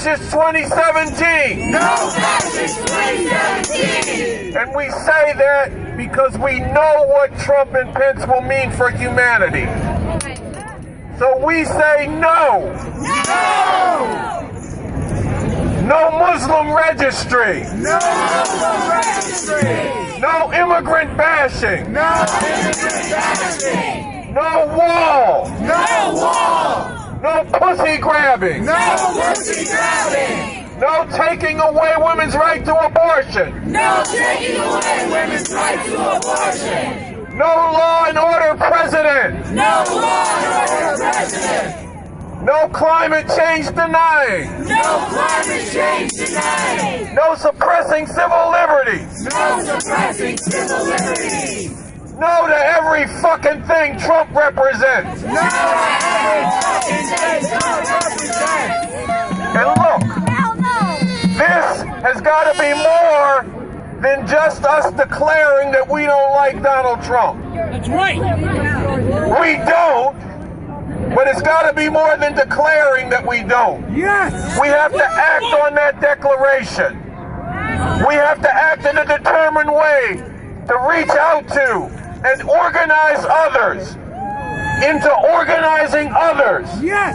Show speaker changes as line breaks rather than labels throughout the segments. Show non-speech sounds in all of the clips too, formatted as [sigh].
fascist 2017.
No fascist 2017.
And we say that because we know what Trump and Pence will mean for humanity. So we say no.
No.
No Muslim registry.
No Muslim registry.
No immigrant bashing.
No immigrant bashing.
No wall.
No wall.
No pussy grabbing.
No pussy grabbing.
No taking away women's right to abortion.
No taking away women's right to abortion.
No law and order president.
No law and order president.
No climate change denying.
No climate change denying.
No suppressing civil liberties.
No suppressing civil liberties.
No to every fucking thing Trump represents.
No to every fucking thing Trump represents.
And look, this has got to be more than just us declaring that we don't like Donald Trump.
That's right.
We don't, but it's got to be more than declaring that we don't.
Yes.
We have to act on that declaration. We have to act in a determined way to reach out to and organize others into organizing others,
Yes.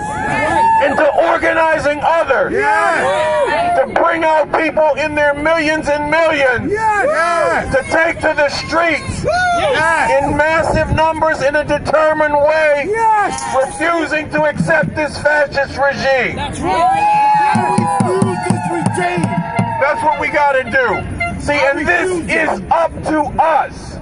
into organizing others,
Yes.
to bring out people in their millions and millions,
Yes.
to take to the streets
Yes.
in massive numbers in a determined way,
Yes.
refusing to accept this fascist regime.
That's right. Lose this regime.
That's what we got to do. See, and this is up to us.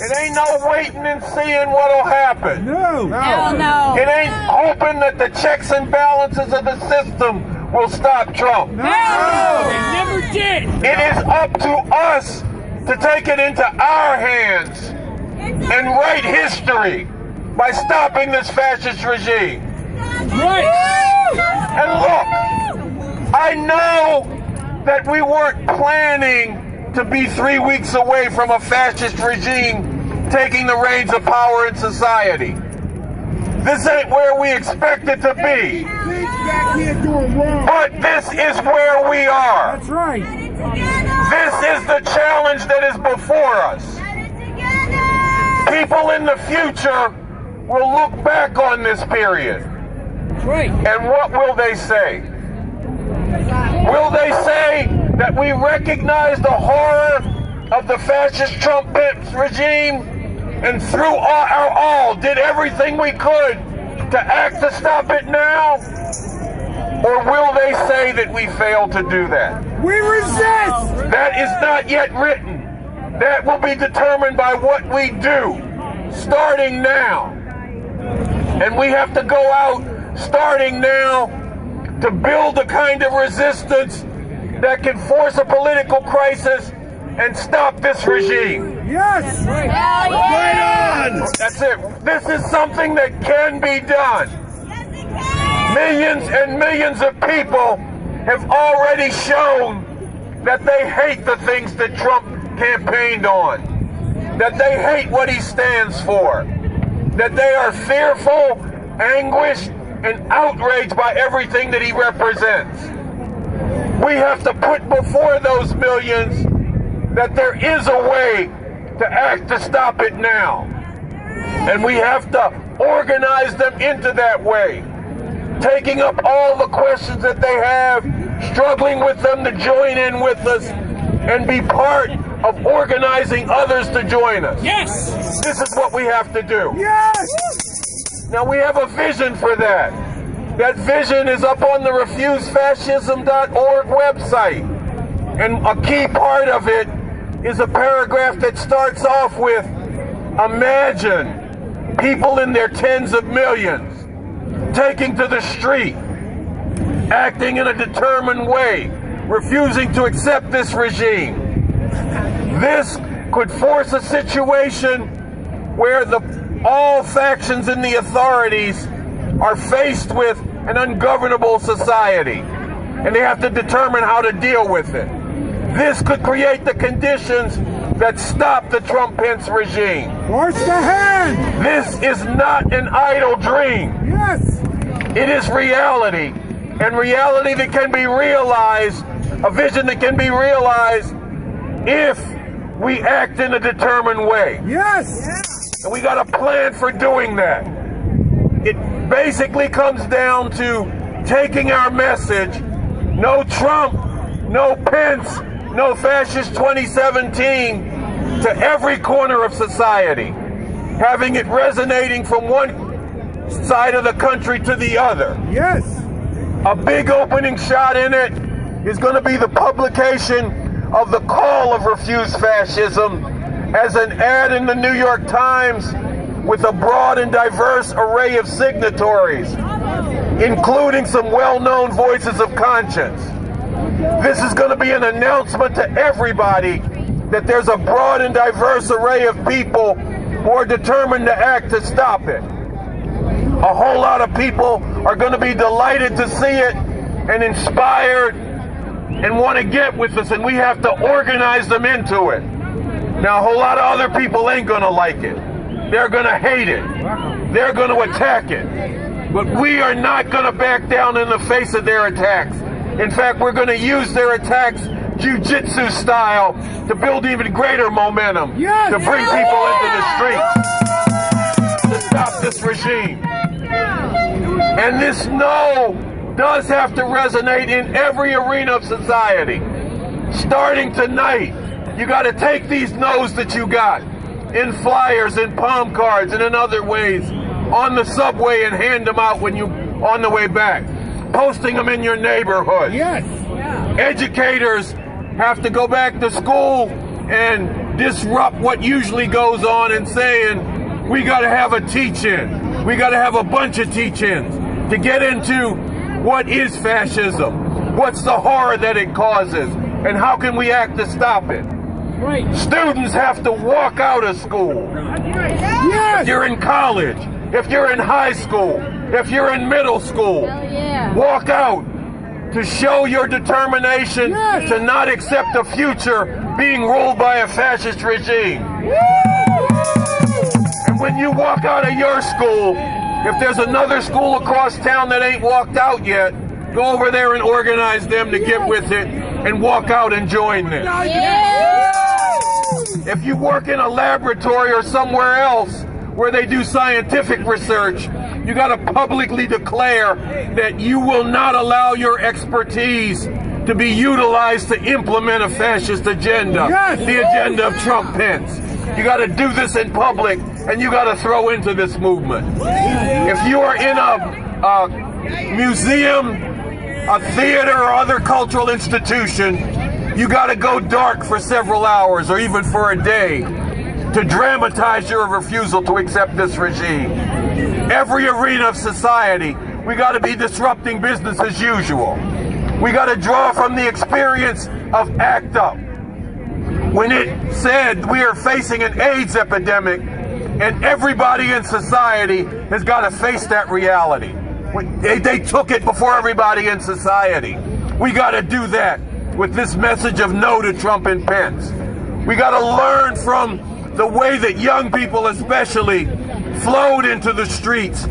It ain't no waiting and seeing what'll happen.
No.
Hell no.
It ain't hoping that the checks and balances of the system will stop Trump.
No.
Hell
never did.
It is up to us to take it into our hands and write history by stopping this fascist regime.
Right.
And look, I know that we weren't planning to be three weeks away from a fascist regime taking the reins of power in society. This ain't where we expect it to be,
Things back here doing wrong.
but this is where we are.
That's right.
This is the challenge that is before us. People in the future will look back on this period,
That's right.
and what will they say? Will they say that we recognize the horror of the fascist Trump regime and through all, our all did everything we could to act to stop it now? Or will they say that we failed to do that?
We resist.
That is not yet written. That will be determined by what we do starting now. And we have to go out starting now to build the kind of resistance that can force a political crisis and stop this regime.
Yes.
Hell yeah.
Right on.
That's it. This is something that can be done. Yes, Millions and millions of people have already shown that they hate the things that Trump campaigned on, that they hate what he stands for, that they are fearful, anguished, and outraged by everything that he represents. We have to put before those millions that there is a way to act to stop it now. And we have to organize them into that way, taking up all the questions that they have, struggling with them to join in with us, and be part of organizing others to join us.
Yes.
This is what we have to do.
Yes.
Now we have a vision for that. That vision is up on the refusefascism.org website. And a key part of it is a paragraph that starts off with Imagine people in their tens of millions taking to the street, acting in a determined way, refusing to accept this regime. This could force a situation where the all factions in the authorities are faced with an ungovernable society and they have to determine how to deal with it. This could create the conditions that stop the Trump Pence regime.
Force the hand.
This is not an idle dream.
Yes.
It is reality. and reality that can be realized, a vision that can be realized if we act in a determined way.
Yes.
And we got a plan for doing that. It basically comes down to taking our message no Trump, no Pence, no fascist 2017 to every corner of society, having it resonating from one side of the country to the other.
Yes.
A big opening shot in it is going to be the publication of the call of Refuse Fascism as an ad in the New York Times with a broad and diverse array of signatories, including some well known voices of conscience. This is going to be an announcement to everybody that there's a broad and diverse array of people who are determined to act to stop it. A whole lot of people are going to be delighted to see it and inspired and want to get with us, and we have to organize them into it. Now, a whole lot of other people ain't going to like it. They're going to hate it. They're going to attack it. But we are not going to back down in the face of their attacks. In fact, we're going to use their attacks jujitsu style to build even greater momentum
Yes.
to bring people into the streets to stop this regime. And this no does have to resonate in every arena of society. Starting tonight, you got to take these no's that you got in flyers, in palm cards, and in other ways. On the subway and hand them out when you on the way back. Posting them in your neighborhood.
Yes.
educators have to go back to school and disrupt what usually goes on and saying we got to have a teach-in. We got to have a bunch of teach-ins to get into what is fascism. What's the horror that it causes? And how can we act to stop it
Right.
students have to walk out of school
Yes.
if you're in college, if you're in high school, if you're in middle school,
yeah.
walk out to show your determination
Yes.
to not accept a future being ruled by a fascist regime. And when you walk out of your school, if there's another school across town that ain't walked out yet, go over there and organize them to get with it and walk out and join them. If you work in a laboratory or somewhere else where they do scientific research, you got to publicly declare that you will not allow your expertise to be utilized to implement a fascist agenda,
Yes.
the agenda of Trump Pence. You got to do this in public and you got to throw into this movement. If you are in a, a museum, a theater, or other cultural institution, you got to go dark for several hours or even for a day to dramatize your refusal to accept this regime. Every arena of society, we got to be disrupting business as usual. We got to draw from the experience of ACT UP. When it said we are facing an AIDS epidemic, and everybody in society has got to face that reality. They, they took it before everybody in society. We got to do that with this message of no to Trump and Pence. We got to learn from the way that young people, especially, flowed into the streets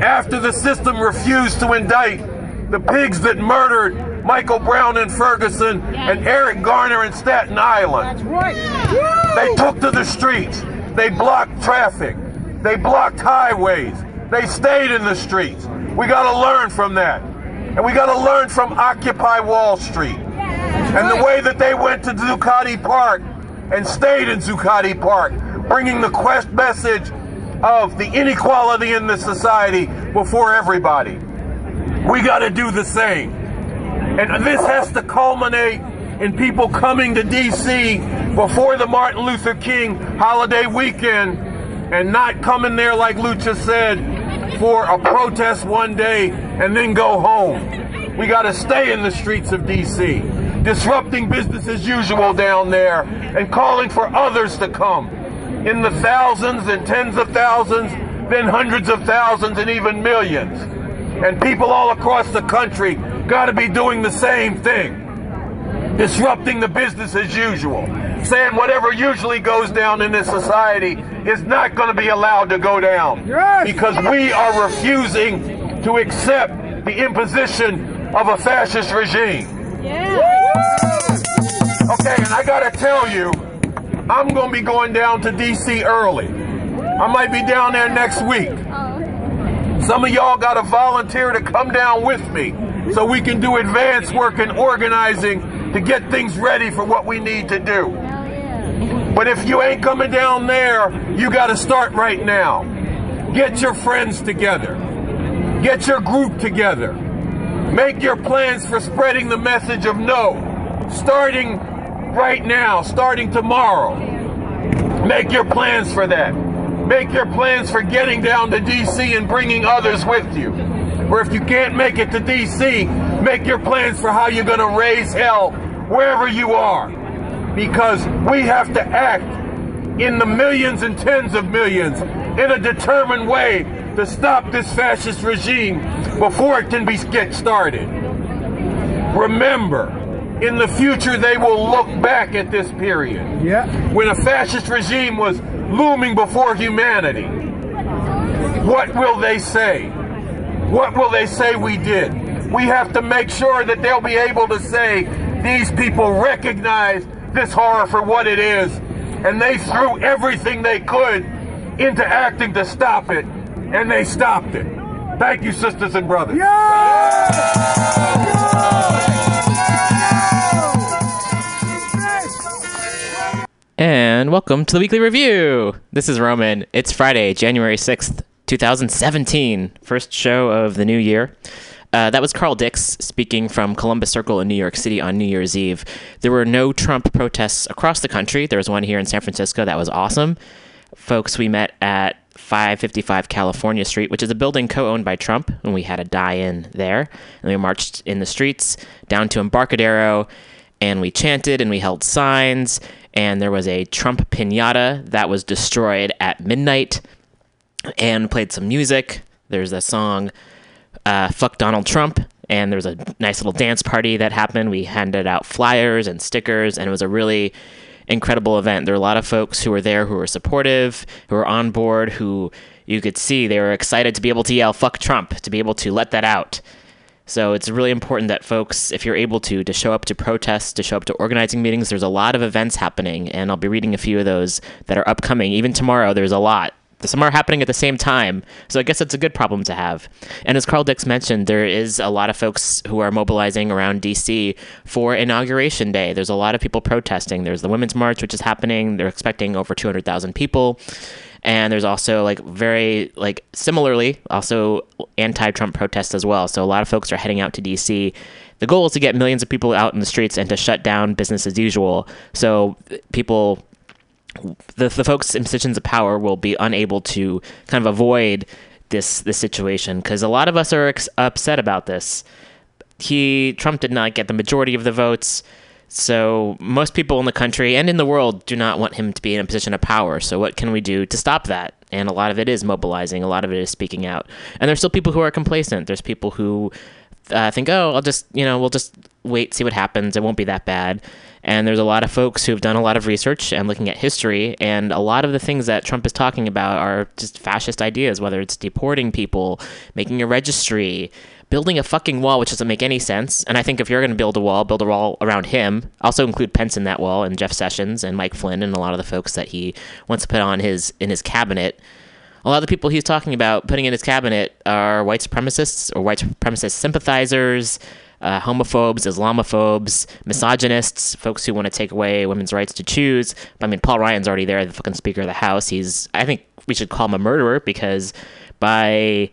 after the system refused to indict the pigs that murdered Michael Brown in Ferguson and Eric Garner in Staten Island. They took to the streets. They blocked traffic. They blocked highways. They stayed in the streets. We got to learn from that. And we got to learn from Occupy Wall Street. And the way that they went to Zuccotti Park and stayed in Zuccotti Park, bringing the quest message of the inequality in the society before everybody. We got to do the same. And this has to culminate in people coming to D.C. before the Martin Luther King holiday weekend and not coming there, like Lucha said, for a protest one day and then go home. We got to stay in the streets of D.C., disrupting business as usual down there and calling for others to come in the thousands and tens of thousands, then hundreds of thousands and even millions. And people all across the country got to be doing the same thing. Disrupting the business as usual. Saying whatever usually goes down in this society is not going to be allowed to go down.
Yes.
Because we are refusing to accept the imposition of a fascist regime. Okay, and I gotta tell you, I'm gonna be going down to DC early. I might be down there next week. Some of y'all gotta volunteer to come down with me so we can do advanced work and organizing to get things ready for what we need to do. But if you ain't coming down there, you gotta start right now. Get your friends together. Get your group together. Make your plans for spreading the message of no. Starting right now, starting tomorrow. Make your plans for that. Make your plans for getting down to DC and bringing others with you. Or if you can't make it to DC, make your plans for how you're going to raise hell wherever you are. Because we have to act in the millions and tens of millions in a determined way to stop this fascist regime before it can be get started. Remember, in the future they will look back at this period.
Yeah.
When a fascist regime was looming before humanity. What will they say? What will they say we did? We have to make sure that they'll be able to say these people recognize this horror for what it is and they threw everything they could into acting to stop it and they stopped it. Thank you, sisters and brothers.
And welcome to the weekly review. This is Roman. It's Friday, January 6th, 2017. First show of the new year. Uh, that was Carl Dix speaking from Columbus Circle in New York City on New Year's Eve. There were no Trump protests across the country. There was one here in San Francisco that was awesome. Folks we met at 555 California Street, which is a building co owned by Trump, and we had a die in there. And we marched in the streets down to Embarcadero, and we chanted and we held signs. And there was a Trump pinata that was destroyed at midnight and played some music. There's a song, uh, Fuck Donald Trump, and there was a nice little dance party that happened. We handed out flyers and stickers, and it was a really incredible event. There were a lot of folks who were there who were supportive, who were on board, who you could see they were excited to be able to yell "fuck Trump," to be able to let that out. So it's really important that folks, if you're able to, to show up to protests, to show up to organizing meetings. There's a lot of events happening, and I'll be reading a few of those that are upcoming. Even tomorrow, there's a lot. Some are happening at the same time, so I guess it's a good problem to have. And as Carl Dix mentioned, there is a lot of folks who are mobilizing around DC for Inauguration Day. There's a lot of people protesting. There's the Women's March, which is happening. They're expecting over 200,000 people and there's also like very like similarly also anti-trump protests as well. So a lot of folks are heading out to dc the goal is to get millions of people out in the streets and to shut down business as usual. So people the, the folks in positions of power will be unable to kind of avoid this this situation because a lot of us are ex- upset about this. He trump did not get the majority of the votes so most people in the country and in the world do not want him to be in a position of power. So what can we do to stop that? And a lot of it is mobilizing. A lot of it is speaking out. And there's still people who are complacent. There's people who uh, think, oh, I'll just you know we'll just wait, see what happens. It won't be that bad. And there's a lot of folks who've done a lot of research and looking at history, and a lot of the things that Trump is talking about are just fascist ideas, whether it's deporting people, making a registry, building a fucking wall, which doesn't make any sense. And I think if you're going to build a wall, build a wall around him. Also include Pence in that wall, and Jeff Sessions and Mike Flynn, and a lot of the folks that he wants to put on his in his cabinet. A lot of the people he's talking about putting in his cabinet are white supremacists or white supremacist sympathizers, uh, homophobes, Islamophobes, misogynists, folks who want to take away women's rights to choose. I mean, Paul Ryan's already there, the fucking Speaker of the House. He's, I think we should call him a murderer because by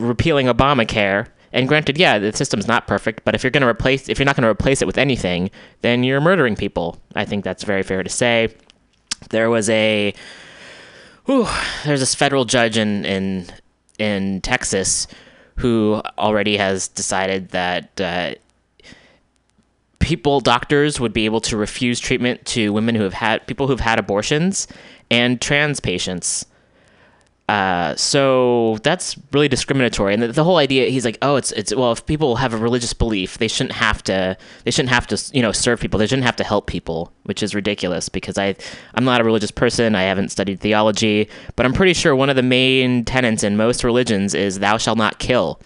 repealing Obamacare, and granted, yeah, the system's not perfect, but if you're going to replace, if you're not going to replace it with anything, then you're murdering people. I think that's very fair to say. There was a, whew, there's this federal judge in in in Texas who already has decided that uh, people, doctors, would be able to refuse treatment to women who have had people who've had abortions and trans patients. Uh, so that's really discriminatory, and the, the, whole idea he's like, oh, it's it's well, if people have a religious belief, they shouldn't have to they shouldn't have to you know serve people, they shouldn't have to help people, which is ridiculous because I I'm not a religious person, I haven't studied theology, but I'm pretty sure one of the main tenets in most religions is thou shalt not kill,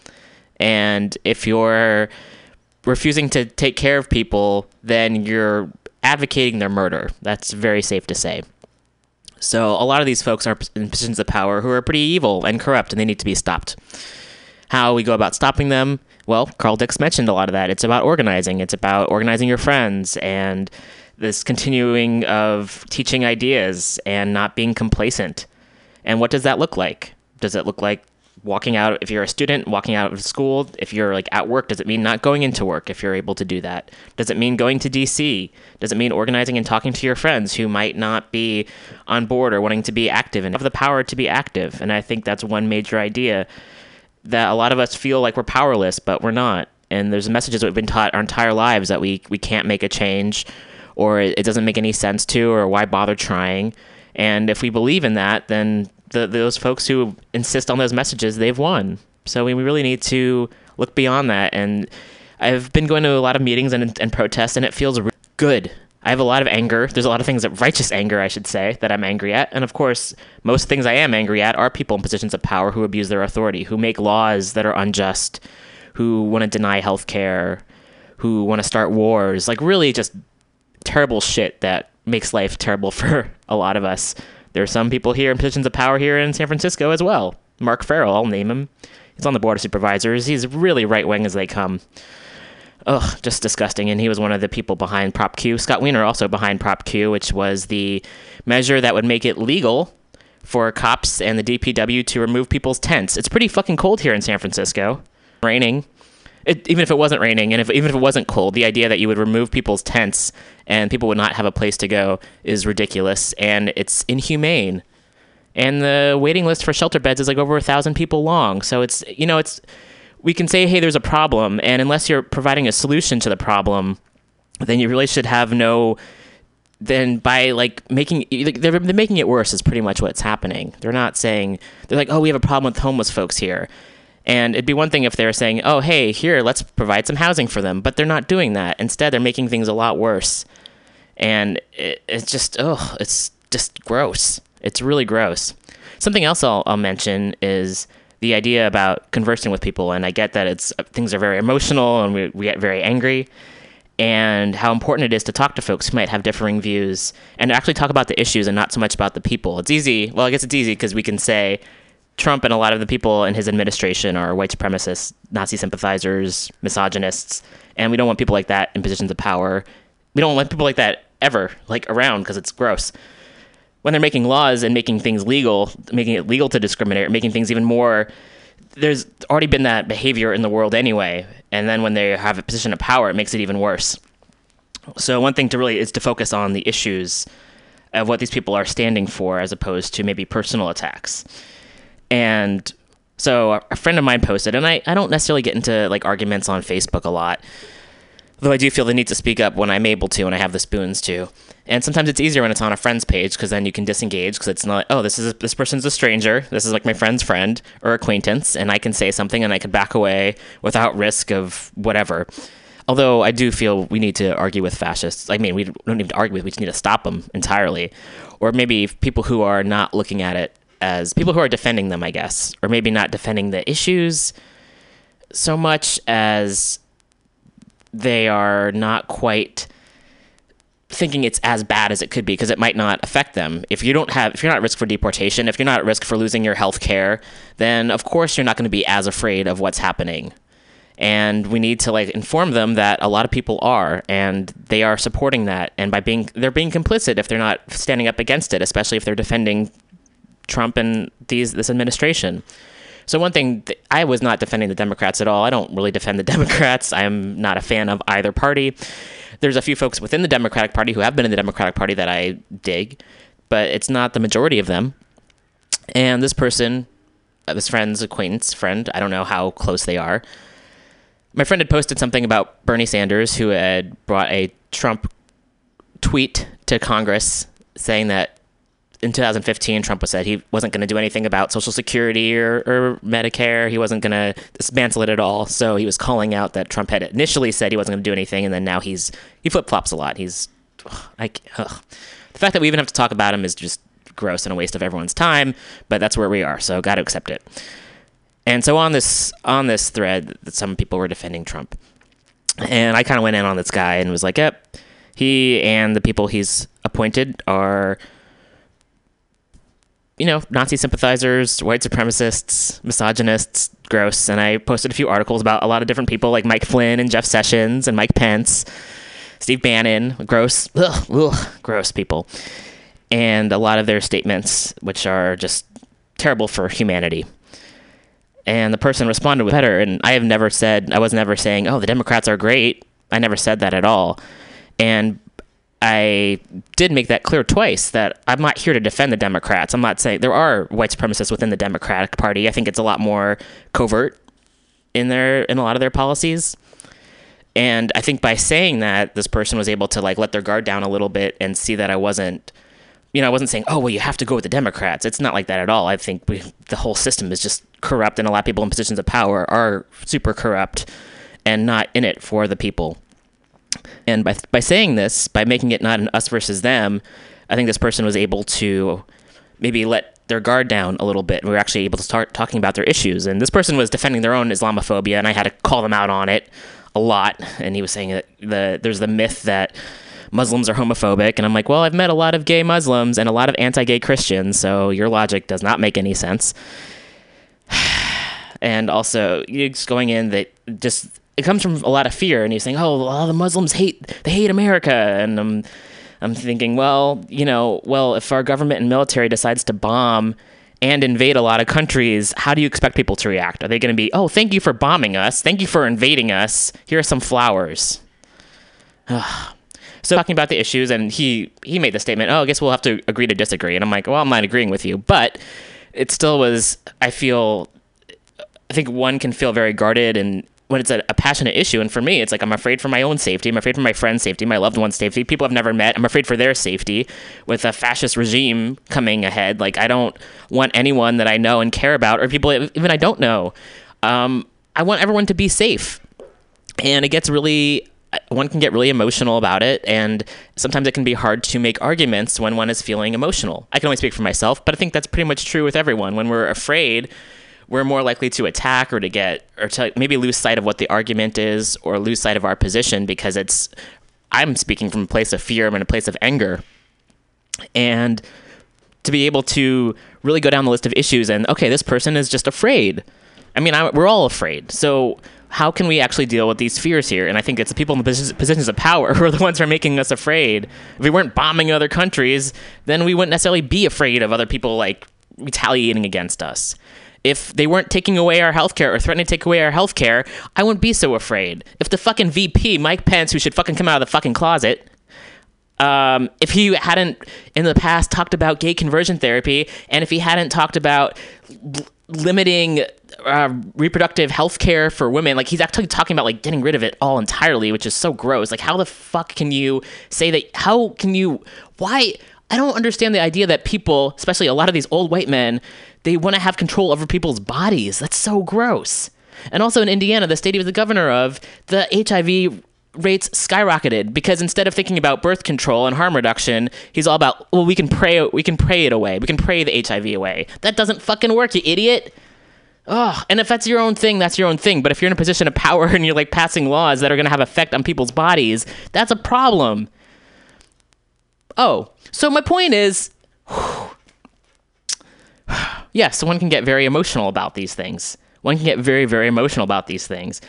and if you're refusing to take care of people, then you're advocating their murder. That's very safe to say. So a lot of these folks are in positions of power who are pretty evil and corrupt, and they need to be stopped. How we go about stopping them? Well, Carl Dix mentioned a lot of that. It's about organizing. It's about organizing your friends and this continuing of teaching ideas and not being complacent. And what does that look like? Does it look like walking out if you're a student walking out of school if you're like at work does it mean not going into work if you're able to do that? Does it mean going to dc does it mean organizing and talking to your friends who might not be on board or wanting to be active and have the power to be active? And i think that's one major idea that a lot of us feel like we're powerless but we're not. And there's messages that we've been taught our entire lives that we we can't make a change or it doesn't make any sense to or why bother trying? And if we believe in that then the, those folks who insist on those messages, they've won. So we really need to look beyond that. And I've been going to a lot of meetings and, and protests, and it feels good. I have a lot of anger. There's a lot of things that righteous anger, I should say, that I'm angry at. And of course, most things I am angry at are people in positions of power who abuse their authority, who make laws that are unjust, who want to deny health care, who want to start wars. Like, really, just terrible shit that makes life terrible [laughs] for a lot of us. There are some people here in positions of power here in San Francisco as well. Mark Farrell, I'll name him. He's on the board of supervisors. He's really right wing as they come. Ugh, just disgusting. And he was one of the people behind Prop Q. Scott Wiener also behind Prop Q, which was the measure that would make it legal for cops and the DPW to remove people's tents. It's pretty fucking cold here in San Francisco. Raining. It, even if it wasn't raining and if, even if it wasn't cold, the idea that you would remove people's tents and people would not have a place to go is ridiculous and it's inhumane. And the waiting list for shelter beds is like over a thousand people long. So it's, you know, it's, we can say, hey, there's a problem. And unless you're providing a solution to the problem, then you really should have no then by like making they're, they're making it worse is pretty much what's happening they're not saying they're like oh we have a problem with homeless folks here and it'd be one thing if they were saying, oh, hey, here, let's provide some housing for them. But they're not doing that. Instead, they're making things a lot worse. And it, it's just, oh, it's just gross. It's really gross. Something else I'll, I'll mention is the idea about conversing with people. And I get that it's uh, things are very emotional and we, we get very angry and how important it is to talk to folks who might have differing views and actually talk about the issues and not so much about the people. It's easy. Well, I guess it's easy because we can say, Trump and a lot of the people in his administration are white supremacists, Nazi sympathizers, misogynists, and we don't want people like that in positions of power. We don't want people like that ever like around because it's gross. When they're making laws and making things legal, making it legal to discriminate, making things even more there's already been that behavior in the world anyway, and then when they have a position of power, it makes it even worse. So one thing to really is to focus on the issues of what these people are standing for as opposed to maybe personal attacks. And so a friend of mine posted, and I, I don't necessarily get into like arguments on Facebook a lot, though I do feel the need to speak up when I'm able to and I have the spoons to. And sometimes it's easier when it's on a friend's page because then you can disengage because it's not like, oh this is a, this person's a stranger this is like my friend's friend or acquaintance and I can say something and I can back away without risk of whatever. Although I do feel we need to argue with fascists. I mean, we don't need to argue with; we just need to stop them entirely, or maybe people who are not looking at it as people who are defending them, I guess, or maybe not defending the issues so much as they are not quite thinking it's as bad as it could be because it might not affect them. If you don't have if you're not at risk for deportation, if you're not at risk for losing your health care, then of course you're not going to be as afraid of what's happening. And we need to like inform them that a lot of people are and they are supporting that and by being they're being complicit if they're not standing up against it, especially if they're defending Trump and these this administration. So one thing I was not defending the Democrats at all. I don't really defend the [laughs] Democrats. I'm not a fan of either party. There's a few folks within the Democratic Party who have been in the Democratic Party that I dig, but it's not the majority of them. And this person, uh, this friend's acquaintance, friend, I don't know how close they are. My friend had posted something about Bernie Sanders, who had brought a Trump tweet to Congress saying that in 2015, Trump was said he wasn't going to do anything about Social Security or, or Medicare. He wasn't going to dismantle it at all. So he was calling out that Trump had initially said he wasn't going to do anything, and then now he's he flip flops a lot. He's like the fact that we even have to talk about him is just gross and a waste of everyone's time. But that's where we are, so got to accept it. And so on this on this thread, that some people were defending Trump. And I kind of went in on this guy and was like, yep, he and the people he's appointed are, you know, Nazi sympathizers, white supremacists, misogynists, gross. And I posted a few articles about a lot of different people like Mike Flynn and Jeff Sessions and Mike Pence, Steve Bannon, gross, ugh, ugh, gross people. And a lot of their statements, which are just terrible for humanity and the person responded with better and i have never said i was never saying oh the democrats are great i never said that at all and i did make that clear twice that i'm not here to defend the democrats i'm not saying there are white supremacists within the democratic party i think it's a lot more covert in their in a lot of their policies and i think by saying that this person was able to like let their guard down a little bit and see that i wasn't you know, I wasn't saying, oh, well, you have to go with the Democrats. It's not like that at all. I think we, the whole system is just corrupt, and a lot of people in positions of power are super corrupt and not in it for the people. And by, by saying this, by making it not an us versus them, I think this person was able to maybe let their guard down a little bit. We were actually able to start talking about their issues. And this person was defending their own Islamophobia, and I had to call them out on it a lot. And he was saying that the there's the myth that Muslims are homophobic. And I'm like, well, I've met a lot of gay Muslims and a lot of anti gay Christians, so your logic does not make any sense. [sighs] and also, just going in that just, it comes from a lot of fear. And you're saying, oh, well, the Muslims hate, they hate America. And I'm, I'm thinking, well, you know, well, if our government and military decides to bomb and invade a lot of countries, how do you expect people to react? Are they going to be, oh, thank you for bombing us. Thank you for invading us. Here are some flowers. So talking about the issues, and he he made the statement, "Oh, I guess we'll have to agree to disagree." And I'm like, "Well, I'm not agreeing with you," but it still was. I feel, I think one can feel very guarded and. When it's a, a passionate issue, and for me, it's like I'm afraid for my own safety. I'm afraid for my friend's safety, my loved one's safety, people I've never met. I'm afraid for their safety with a fascist regime coming ahead. Like, I don't want anyone that I know and care about, or people even I don't know. Um, I want everyone to be safe. And it gets really one can get really emotional about it, and sometimes it can be hard to make arguments when one is feeling emotional. I can only speak for myself, but I think that's pretty much true with everyone. When we're afraid, we're more likely to attack or to get or to maybe lose sight of what the argument is or lose sight of our position because it's I'm speaking from a place of fear, I'm in a place of anger. And to be able to really go down the list of issues and okay, this person is just afraid. I mean, I, we're all afraid. So how can we actually deal with these fears here? And I think it's the people in the positions of power [laughs] who are the ones who are making us afraid. If we weren't bombing other countries, then we wouldn't necessarily be afraid of other people like retaliating against us. If they weren't taking away our healthcare or threatening to take away our healthcare, I wouldn't be so afraid. If the fucking VP, Mike Pence, who should fucking come out of the fucking closet, um, if he hadn't in the past talked about gay conversion therapy, and if he hadn't talked about l- limiting uh, reproductive health care for women. Like he's actually talking about like getting rid of it all entirely, which is so gross. Like how the fuck can you say that? How can you? Why? I don't understand the idea that people, especially a lot of these old white men, they want to have control over people's bodies. That's so gross. And also in Indiana, the state he was the governor of, the HIV rates skyrocketed because instead of thinking about birth control and harm reduction, he's all about well, we can pray, we can pray it away, we can pray the HIV away. That doesn't fucking work, you idiot. Oh, and if that's your own thing, that's your own thing. But if you're in a position of power [laughs] and you're like passing laws that are going to have effect on people's bodies, that's a problem. Oh, so my point is, [sighs] yes, so one can get very emotional about these things. One can get very, very emotional about these things.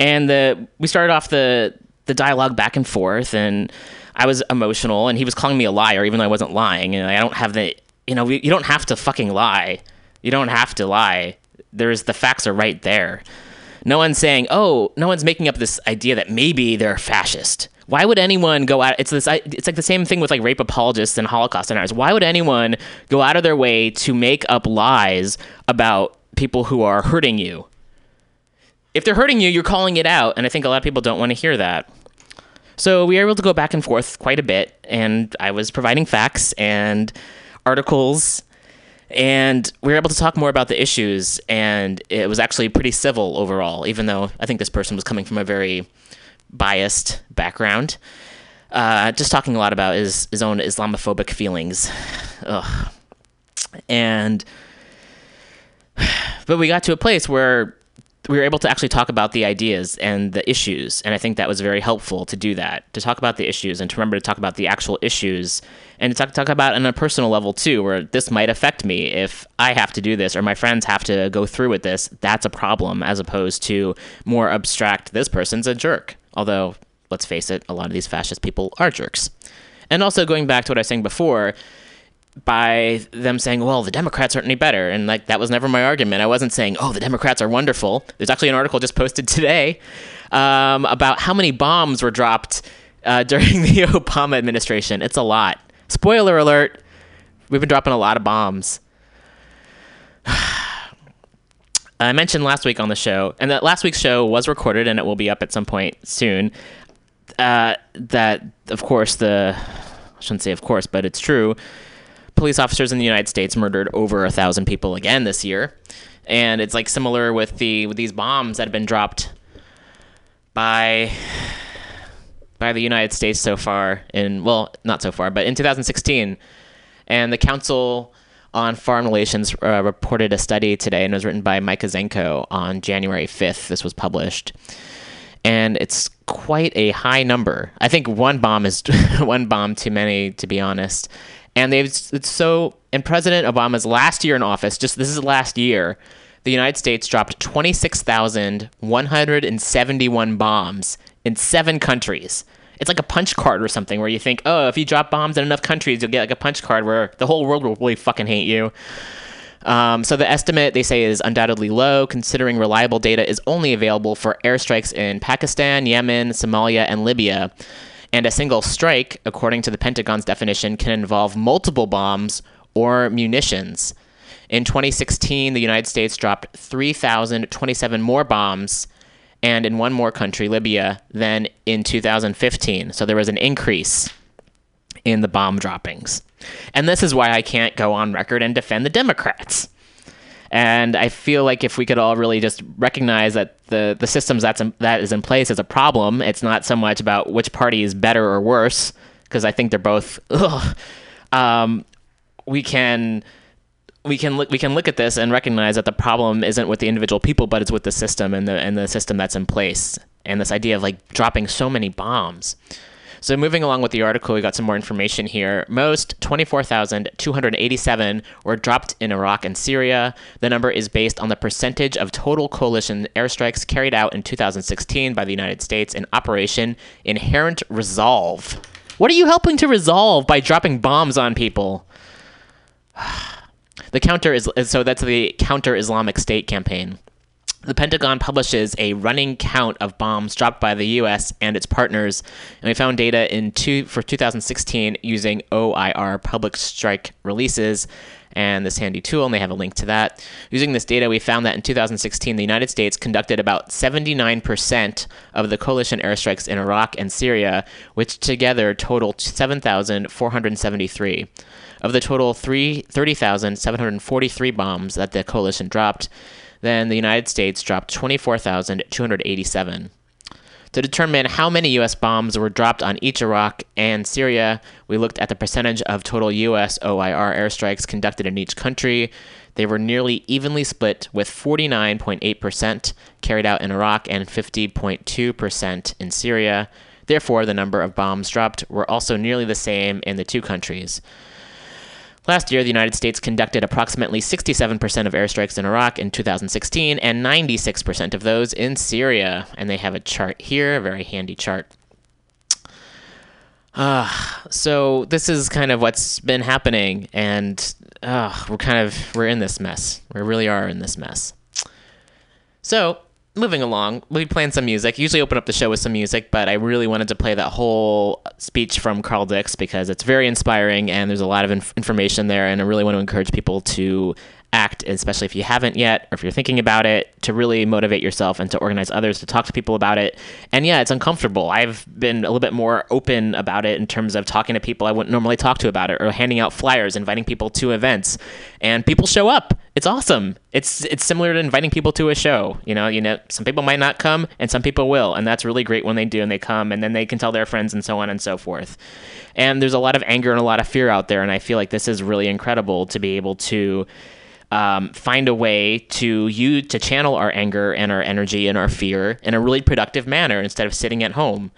And the we started off the the dialogue back and forth, and I was emotional, and he was calling me a liar, even though I wasn't lying. And I don't have the, you know, you don't have to fucking lie. You don't have to lie there's the facts are right there. No one's saying, "Oh, no one's making up this idea that maybe they're fascist." Why would anyone go out? It's this. It's like the same thing with like rape apologists and Holocaust deniers. Why would anyone go out of their way to make up lies about people who are hurting you? If they're hurting you, you're calling it out, and I think a lot of people don't want to hear that. So we were able to go back and forth quite a bit, and I was providing facts and articles and we were able to talk more about the issues and it was actually pretty civil overall even though i think this person was coming from a very biased background uh, just talking a lot about his, his own islamophobic feelings Ugh. and but we got to a place where we were able to actually talk about the ideas and the issues. And I think that was very helpful to do that, to talk about the issues and to remember to talk about the actual issues and to talk, talk about on a personal level too, where this might affect me if I have to do this or my friends have to go through with this. That's a problem as opposed to more abstract, this person's a jerk. Although, let's face it, a lot of these fascist people are jerks. And also going back to what I was saying before, by them saying, well, the Democrats aren't any better. And like, that was never my argument. I wasn't saying, oh, the Democrats are wonderful. There's actually an article just posted today um, about how many bombs were dropped uh, [laughs] during the Obama administration. It's a lot. Spoiler alert, we've been dropping a lot of bombs. [sighs] I mentioned last week on the show, and that last week's show was recorded and it will be up at some point soon. Uh, that, of course, the I shouldn't say of course, but it's true police officers in the United States murdered over a thousand people again this year, and it's like similar with the with these bombs that have been dropped by by the United States so far in well not so far but in 2016, and the Council on Foreign Relations uh, reported a study today and it was written by Micah Zenko on January 5th. This was published. And it's quite a high number. I think one bomb is [laughs] one bomb too many, to be honest and they've it's so in President Obama's last year in office, just this is last year, the United States dropped 26,171 bombs in seven countries. It's like a punch card or something where you think, oh, if you drop bombs in enough countries, you'll get like a punch card where the whole world will really fucking hate you. Um, so the estimate they say is undoubtedly low, considering reliable data is only available for airstrikes in Pakistan, Yemen, Somalia, and Libya. And a single strike, according to the Pentagon's definition, can involve multiple bombs or munitions. In 2016, the United States dropped 3,027 more bombs, and in one more country, Libya, than in 2015. So there was an increase in the bomb droppings. And this is why I can't go on record and defend the Democrats. And I feel like if we could all really just recognize that the, the systems that's in, that is in place is a problem, it's not so much about which party is better or worse, because I think they're both. [laughs] Um, we can we can look we can look at this and recognize that the problem isn't with the individual people, but it's with the system and the and the system that's in place. And this idea of like dropping so many bombs. So moving along with the article, we got some more information here. Most 24,287 were dropped in Iraq and Syria. The number is based on the percentage of total coalition airstrikes carried out in 2016 by the United States in Operation Inherent Resolve. What are you helping to resolve by dropping bombs on people? [sighs] The counter is so that's the counter Islamic State campaign. The Pentagon publishes a running count of bombs dropped by the U.S. and its partners, and we found data in two, for 2016 using OIR public strike releases and this handy tool, and they have a link to that. Using this data, we found that in 2016, the United States conducted about 79% of the coalition airstrikes in Iraq and Syria, which together totaled 7,473. Of the total 30,743 bombs that the coalition dropped, then the United States dropped 24,287. To determine how many U.S. bombs were dropped on each Iraq and Syria, we looked at the percentage of total U.S. OIR airstrikes conducted in each country. They were nearly evenly split, with 49.8% carried out in Iraq and 50.2% in Syria. Therefore, the number of bombs dropped were also nearly the same in the two countries. Last year, the United States conducted approximately 67% of airstrikes in Iraq in 2016 and 96% of those in Syria. And they have a chart here, a very handy chart. Uh, so this is kind of what's been happening, and uh, we're kind of we're in this mess. We really are in this mess. So moving along, we playing some music. Usually open up the show with some music, but I really wanted to play that whole speech from Carl Dix because it's very inspiring and there's a lot of inf- information there, and I really want to encourage people to act, especially if you haven't yet, or if you're thinking about it, to really motivate yourself and to organize others to talk to people about it. And yeah, it's uncomfortable. I've been a little bit more open about it in terms of talking to people I wouldn't normally talk to about it, or handing out flyers, inviting people to events, and people show up. It's awesome. It's it's similar to inviting people to a show. You know, you know, some people might not come, and some people will, and that's really great when they do and they come, and then they can tell their friends and so on and so forth. And there's a lot of anger and a lot of fear out there, and I feel like this is really incredible to be able to um, find a way to you to channel our anger and our energy and our fear in a really productive manner instead of sitting at home.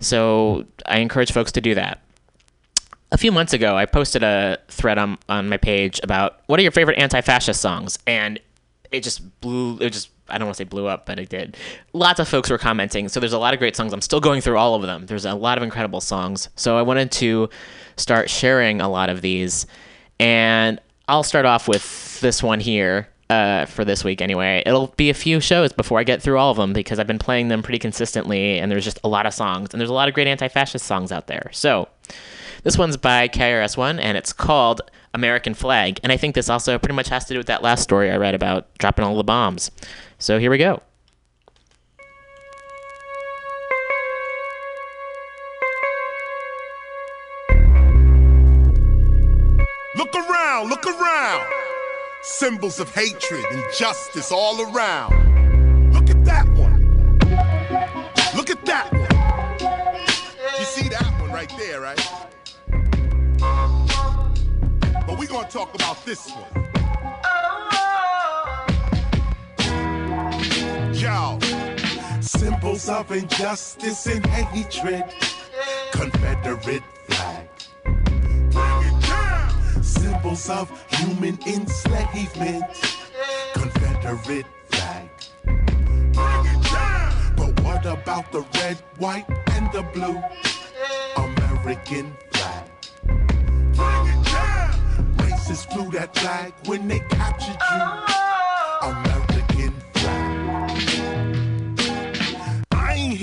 So I encourage folks to do that. A few months ago, I posted a thread on, on my page about what are your favorite anti-fascist songs, and it just blew. It just I don't want to say blew up, but it did. Lots of folks were commenting, so there's a lot of great songs. I'm still going through all of them. There's a lot of incredible songs, so I wanted to start sharing a lot of these, and I'll start off with this one here. Uh, for this week, anyway, it'll be a few shows before I get through all of them because I've been playing them pretty consistently, and there's just a lot of songs, and there's a lot of great anti-fascist songs out there. So, this one's by KRS-One, and it's called American Flag. And I think this also pretty much has to do with that last story I read about dropping all the bombs. So here we go.
Look around, look around. Symbols of hatred, injustice all around. Look at that one. Look at that one. You see that one right there, right? We're gonna talk about this one. Yo, symbols of injustice and hatred. Confederate flag. Symbols of human enslavement. Confederate flag. But what about the red, white, and the blue? American flag. Racists flew that flag when they captured you. Oh.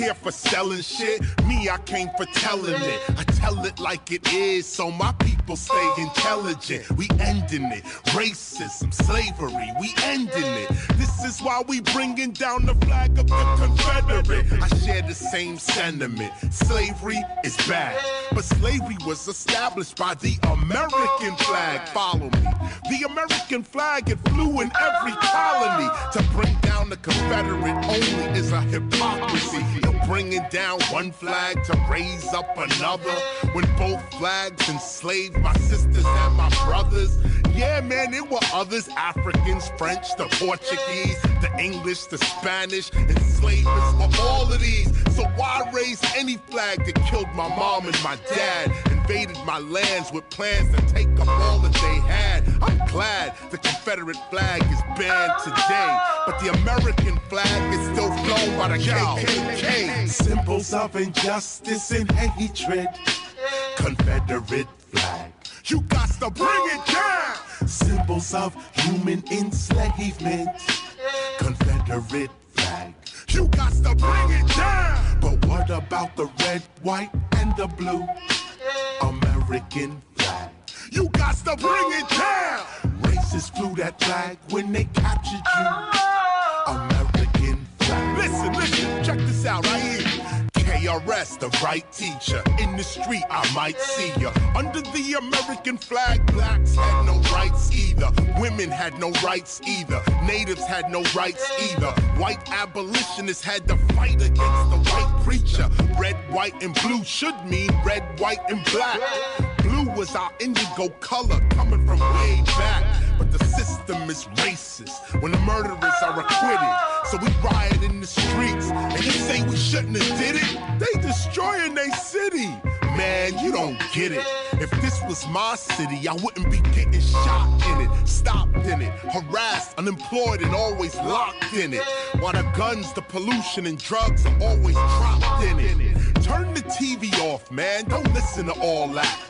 Here for selling shit. Me, I came for telling it. I tell it like it is, so my people stay intelligent. We ending it. Racism, slavery, we ending it. This is why we bringing down the flag of the Confederate. I share the same sentiment. Slavery is bad, but slavery was established by the American flag. Follow me. The American flag, it flew in every colony. To bring down the Confederate only is a hypocrisy. Bringing down one flag to raise up another when both flags enslaved my sisters and my brothers. Yeah, man, there were others Africans, French, the Portuguese, the English, the Spanish, enslavers for all of these. So why raise any flag that killed my mom and my dad? Invaded my lands with plans to take up all that they had. I'm glad the Confederate flag is banned today, but the American flag is still flown by the KKK. Symbols of injustice and hatred. Confederate flag. You got to bring it down. Symbols of human enslavement. Confederate flag. You got to bring it down. But what about the red, white, and the blue? American flag. You got to bring it down. Racists flew that flag when they captured you. American flag. Listen, listen, check out right here. KRS, the right teacher. In the street, I might see ya. Under the American flag, blacks had no rights either. Women had no rights either. Natives had no rights either. White abolitionists had to fight against the white preacher. Red, white, and blue should mean red, white, and black. Blue was our indigo color coming from way back. But the system is racist when the murderers are acquitted. So we riot in the streets, and you say we shouldn't have did it? They destroying their city. Man, you don't get it. If this was my city, I wouldn't be getting shot in it, stopped in it, harassed, unemployed, and always locked in it. While the guns, the pollution, and drugs are always dropped in it. Turn the TV off, man. Don't listen to all that.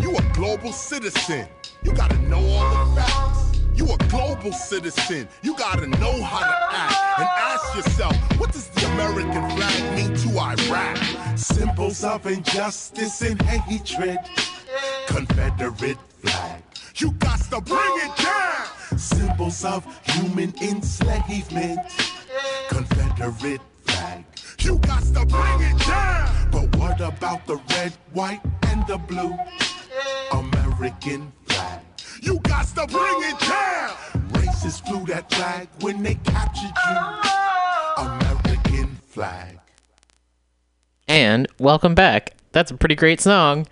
You a global citizen. You gotta know all the facts. You a global citizen. You gotta know how to act. And ask yourself, what does the American flag mean to Iraq? Symbols of injustice and hatred. Confederate flag. You got to bring it down. Symbols of human enslavement. Confederate flag. You got to bring it down. But what about the red, white, and the blue? American flag. You got to bring it down. Racists flew that flag when they captured you. American flag.
And welcome back. That's a pretty great song.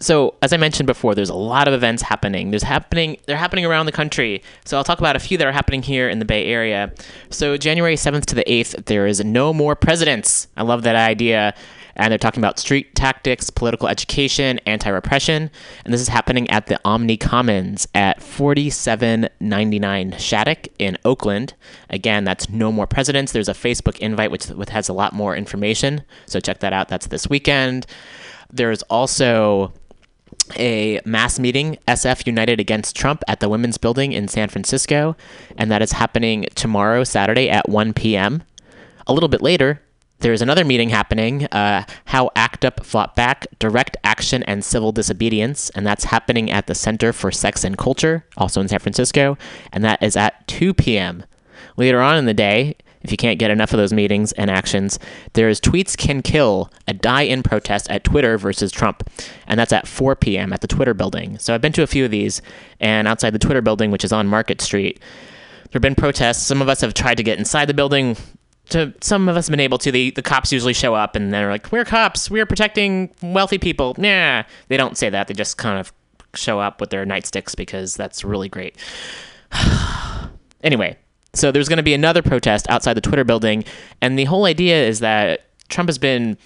So, as I mentioned before, there's a lot of events happening. There's happening they're happening around the country. So, I'll talk about a few that are happening here in the Bay Area. So, January 7th to the 8th, there is no more presidents. I love that idea. And they're talking about street tactics, political education, anti-repression, and this is happening at the Omni Commons at 4799 Shattuck in Oakland. Again, that's no more presidents. There's a Facebook invite which, which has a lot more information, so check that out. That's this weekend. There's also a mass meeting, SF United Against Trump, at the Women's Building in San Francisco, and that is happening tomorrow, Saturday at 1 p.m. A little bit later, there's another meeting happening, uh, How ACT UP Fought Back, Direct Action and Civil Disobedience, and that's happening at the Center for Sex and Culture, also in San Francisco, and that is at 2 p.m. Later on in the day, if you can't get enough of those meetings and actions, there is Tweets Can Kill, a die in protest at Twitter versus Trump. And that's at 4 p.m. at the Twitter building. So I've been to a few of these, and outside the Twitter building, which is on Market Street, there have been protests. Some of us have tried to get inside the building. To some of us have been able to. The, the cops usually show up and they're like, We're cops. We're protecting wealthy people. Nah. They don't say that. They just kind of show up with their nightsticks because that's really great. [sighs] anyway, so there's going to be another protest outside the Twitter building, and the whole idea is that Trump has been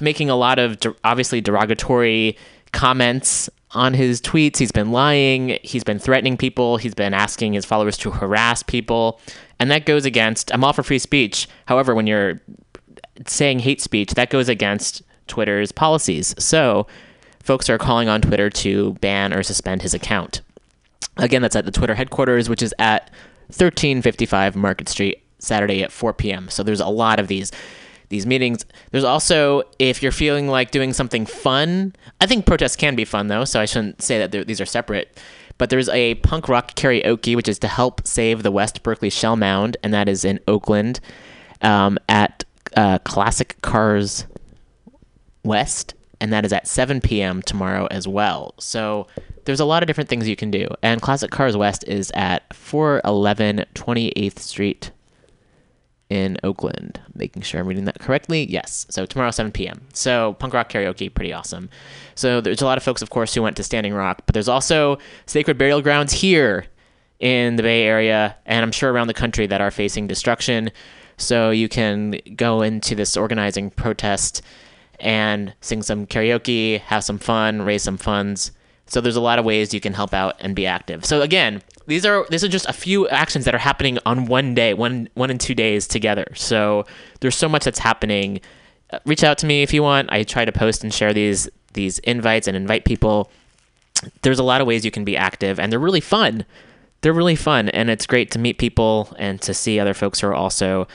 making a lot of de- obviously derogatory comments on his tweets. He's been lying, he's been threatening people, he's been asking his followers to harass people, and that goes against I'm all for free speech. However, when you're saying hate speech, that goes against Twitter's policies. So, folks are calling on Twitter to ban or suspend his account. Again, that's at the Twitter headquarters, which is at 1355 Market Street, Saturday at 4 p.m. So there's a lot of these these meetings. There's also if you're feeling like doing something fun. I think protests can be fun though, so I shouldn't say that these are separate. But there's a punk rock karaoke, which is to help save the West Berkeley Shell Mound, and that is in Oakland um, at uh, Classic Cars West, and that is at 7 p.m. tomorrow as well. So there's a lot of different things you can do. And Classic Cars West is at 411 28th Street in Oakland. Making sure I'm reading that correctly. Yes. So tomorrow, 7 p.m. So punk rock karaoke, pretty awesome. So there's a lot of folks, of course, who went to Standing Rock, but there's also sacred burial grounds here in the Bay Area and I'm sure around the country that are facing destruction. So you can go into this organizing protest and sing some karaoke, have some fun, raise some funds. So there's a lot of ways you can help out and be active. So again, these are these are just a few actions that are happening on one day, one one and two days together. So there's so much that's happening. Uh, reach out to me if you want. I try to post and share these these invites and invite people. There's a lot of ways you can be active, and they're really fun. They're really fun, and it's great to meet people and to see other folks who are also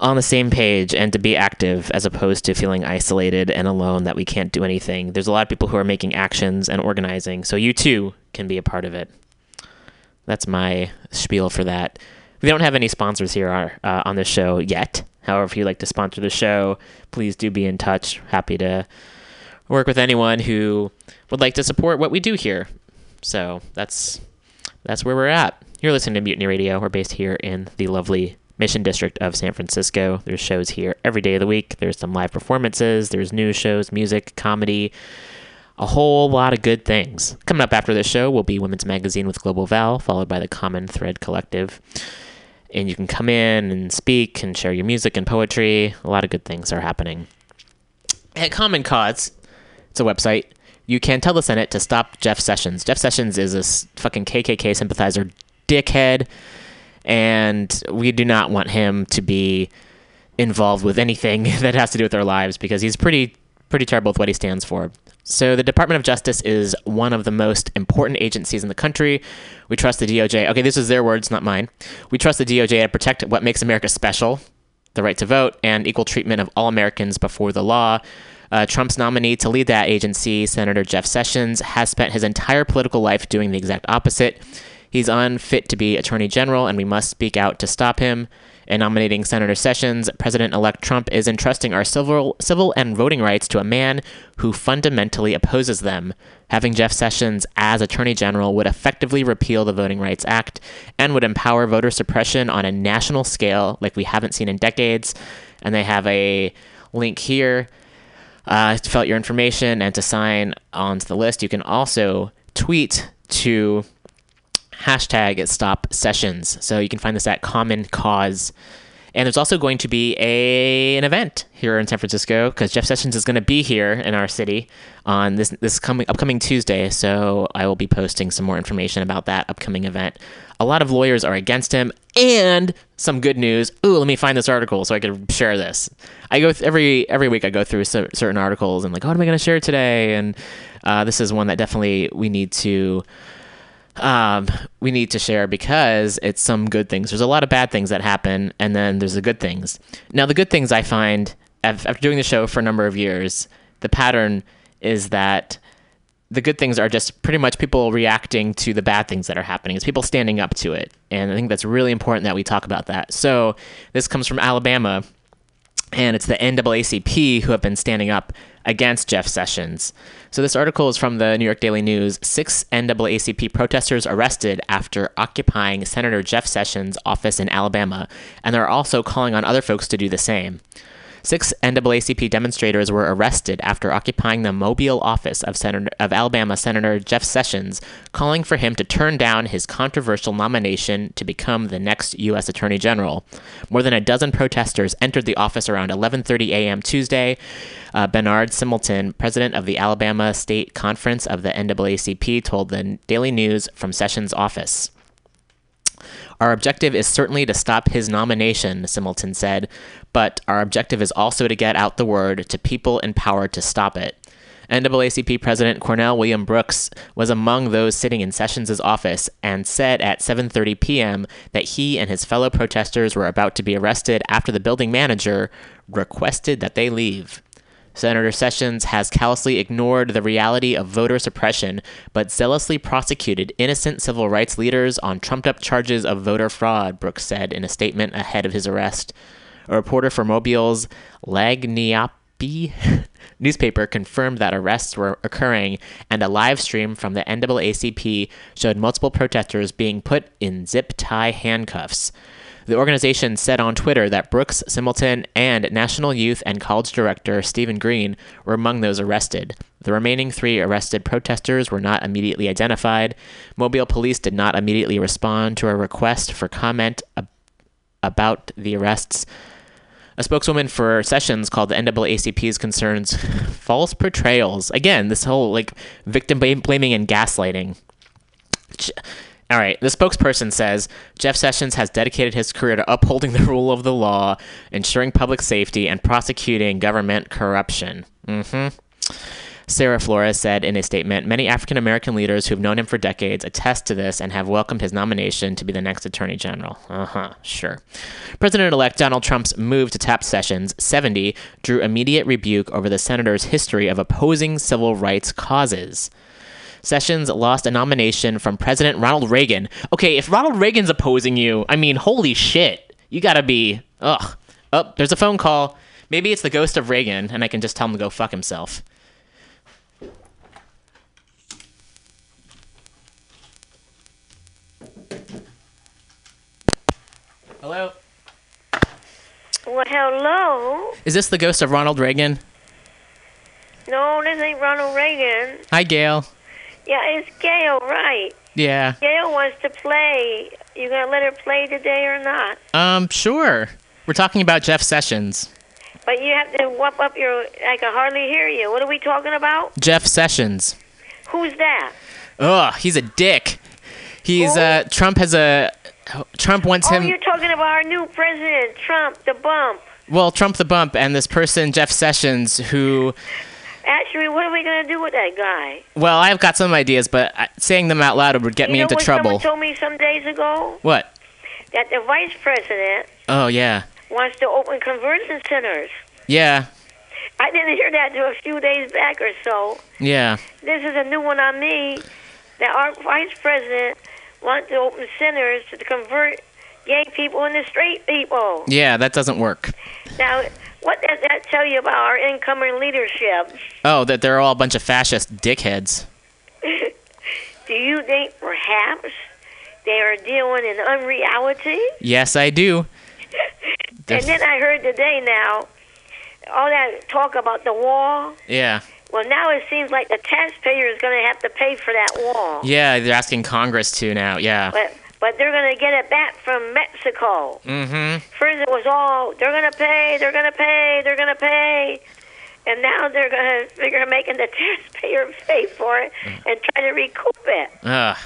on the same page and to be active as opposed to feeling isolated and alone that we can't do anything. There's a lot of people who are making actions and organizing, so you too can be a part of it. That's my spiel for that. We don't have any sponsors here uh, on the show yet. However, if you'd like to sponsor the show, please do be in touch. Happy to work with anyone who would like to support what we do here. So that's that's where we're at. You're listening to Mutiny Radio. We're based here in the lovely Mission District of San Francisco. There's shows here every day of the week. There's some live performances, there's news shows, music, comedy, a whole lot of good things. Coming up after this show will be Women's Magazine with Global Val, followed by the Common Thread Collective. And you can come in and speak and share your music and poetry. A lot of good things are happening. At Common Cause, it's a website. You can tell the Senate to stop Jeff Sessions. Jeff Sessions is a fucking KKK sympathizer dickhead and we do not want him to be involved with anything [laughs] that has to do with our lives because he's pretty pretty terrible with what he stands for. So the Department of Justice is one of the most important agencies in the country. We trust the DOJ. Okay, this is their words, not mine. We trust the DOJ to protect what makes America special, the right to vote and equal treatment of all Americans before the law. Uh, Trump's nominee to lead that agency, Senator Jeff Sessions, has spent his entire political life doing the exact opposite. He's unfit to be Attorney General, and we must speak out to stop him. In nominating Senator Sessions, President elect Trump is entrusting our civil, civil and voting rights to a man who fundamentally opposes them. Having Jeff Sessions as Attorney General would effectively repeal the Voting Rights Act and would empower voter suppression on a national scale like we haven't seen in decades. And they have a link here. uh, to fill out your information and to sign onto the list. You can also tweet to hashtag stop sessions. So you can find this at Common Cause. And there's also going to be a an event here in San Francisco because Jeff Sessions is going to be here in our city on this this coming upcoming Tuesday. So I will be posting some more information about that upcoming event. A lot of lawyers are against him, and some good news. Ooh, let me find this article so I can share this. I go th- every every week. I go through cer- certain articles and like, oh, what am I going to share today? And uh, this is one that definitely we need to um, we need to share because it's some good things. There's a lot of bad things that happen, and then there's the good things. Now, the good things I find after doing the show for a number of years, the pattern is that the good things are just pretty much people reacting to the bad things that are happening. It's people standing up to it, and I think that's really important that we talk about that. So this comes from Alabama, and it's the NAACP who have been standing up against Jeff Sessions. So this article is from the New York Daily News. Six NAACP protesters arrested after occupying Senator Jeff Sessions' office in Alabama, and they're also calling on other folks to do the same. Six NAACP demonstrators were arrested after occupying the Mobile office of, Senator, of Alabama Senator Jeff Sessions, calling for him to turn down his controversial nomination to become the next U.S. Attorney General. More than a dozen protesters entered the office around 11:30 a.m. Tuesday. Uh, Bernard Simelton, president of the Alabama State Conference of the NAACP, told the Daily News from Sessions' office. Our objective is certainly to stop his nomination, Simelton said, but our objective is also to get out the word to people in power to stop it. NAACP President Cornell William Brooks was among those sitting in Sessions' office and said at 7:30 p.m. that he and his fellow protesters were about to be arrested after the building manager requested that they leave. Senator Sessions has callously ignored the reality of voter suppression, but zealously prosecuted innocent civil rights leaders on trumped up charges of voter fraud, Brooks said in a statement ahead of his arrest. A reporter for Mobile's Lagniappe [laughs] newspaper confirmed that arrests were occurring, and a live stream from the NAACP showed multiple protesters being put in zip tie handcuffs. The organization said on Twitter that Brooks, Simelton, and National Youth and College Director Stephen Green were among those arrested. The remaining three arrested protesters were not immediately identified. Mobile police did not immediately respond to a request for comment ab- about the arrests. A spokeswoman for Sessions called the NAACP's concerns [laughs] false portrayals. Again, this whole like victim blaming and gaslighting. All right, the spokesperson says Jeff Sessions has dedicated his career to upholding [laughs] the rule of the law, ensuring public safety, and prosecuting government corruption. Mm-hmm. Sarah Flores said in a statement Many African American leaders who have known him for decades attest to this and have welcomed his nomination to be the next Attorney General. Uh huh, sure. President elect Donald Trump's move to tap Sessions, 70, drew immediate rebuke over the senator's history of opposing civil rights causes. Sessions lost a nomination from President Ronald Reagan. Okay, if Ronald Reagan's opposing you, I mean, holy shit. You gotta be. Ugh. Oh, there's a phone call. Maybe it's the ghost of Reagan, and I can just tell him to go fuck himself. Hello?
Well, hello.
Is this the ghost of Ronald Reagan?
No, this ain't Ronald Reagan.
Hi, Gail.
Yeah, it's Gail, right?
Yeah.
Gail wants to play. You gonna let her play today or not?
Um, sure. We're talking about Jeff Sessions.
But you have to whoop up your. I can hardly hear you. What are we talking about?
Jeff Sessions.
Who's that?
Ugh, he's a dick. He's
Who?
uh Trump has a Trump wants
Oh,
him
you're talking about our new president, Trump, the bump.
well, Trump the bump and this person Jeff Sessions who
Actually, what are we gonna do with that guy?
well, I've got some ideas, but saying them out loud would get
you
me
know
into
what
trouble.
someone told me some days ago?
What?
That the vice president
Oh, yeah.
wants to open conversion centers.
Yeah.
I didn't hear that till a few days back or so.
Yeah.
This is a new one on me. That our vice president wants to open centers to convert gay people into straight people.
Yeah, that doesn't work.
Now, what does that tell you about our incoming leadership?
Oh, that they're all a bunch of fascist dickheads. [laughs]
Do you think perhaps they are dealing in unreality?
Yes, I do. [laughs]
And then I heard today now, all that talk about the wall.
Yeah.
Well, now it seems like the taxpayer is going to have to pay for that wall.
Yeah, they're asking Congress to now. Yeah.
But but they're going to get it back from Mexico.
Mm-hmm.
First, it was all they're going to pay, they're going to pay, they're going to pay, and now they're going to to making the taxpayer pay for it and try to recoup it.
Ugh.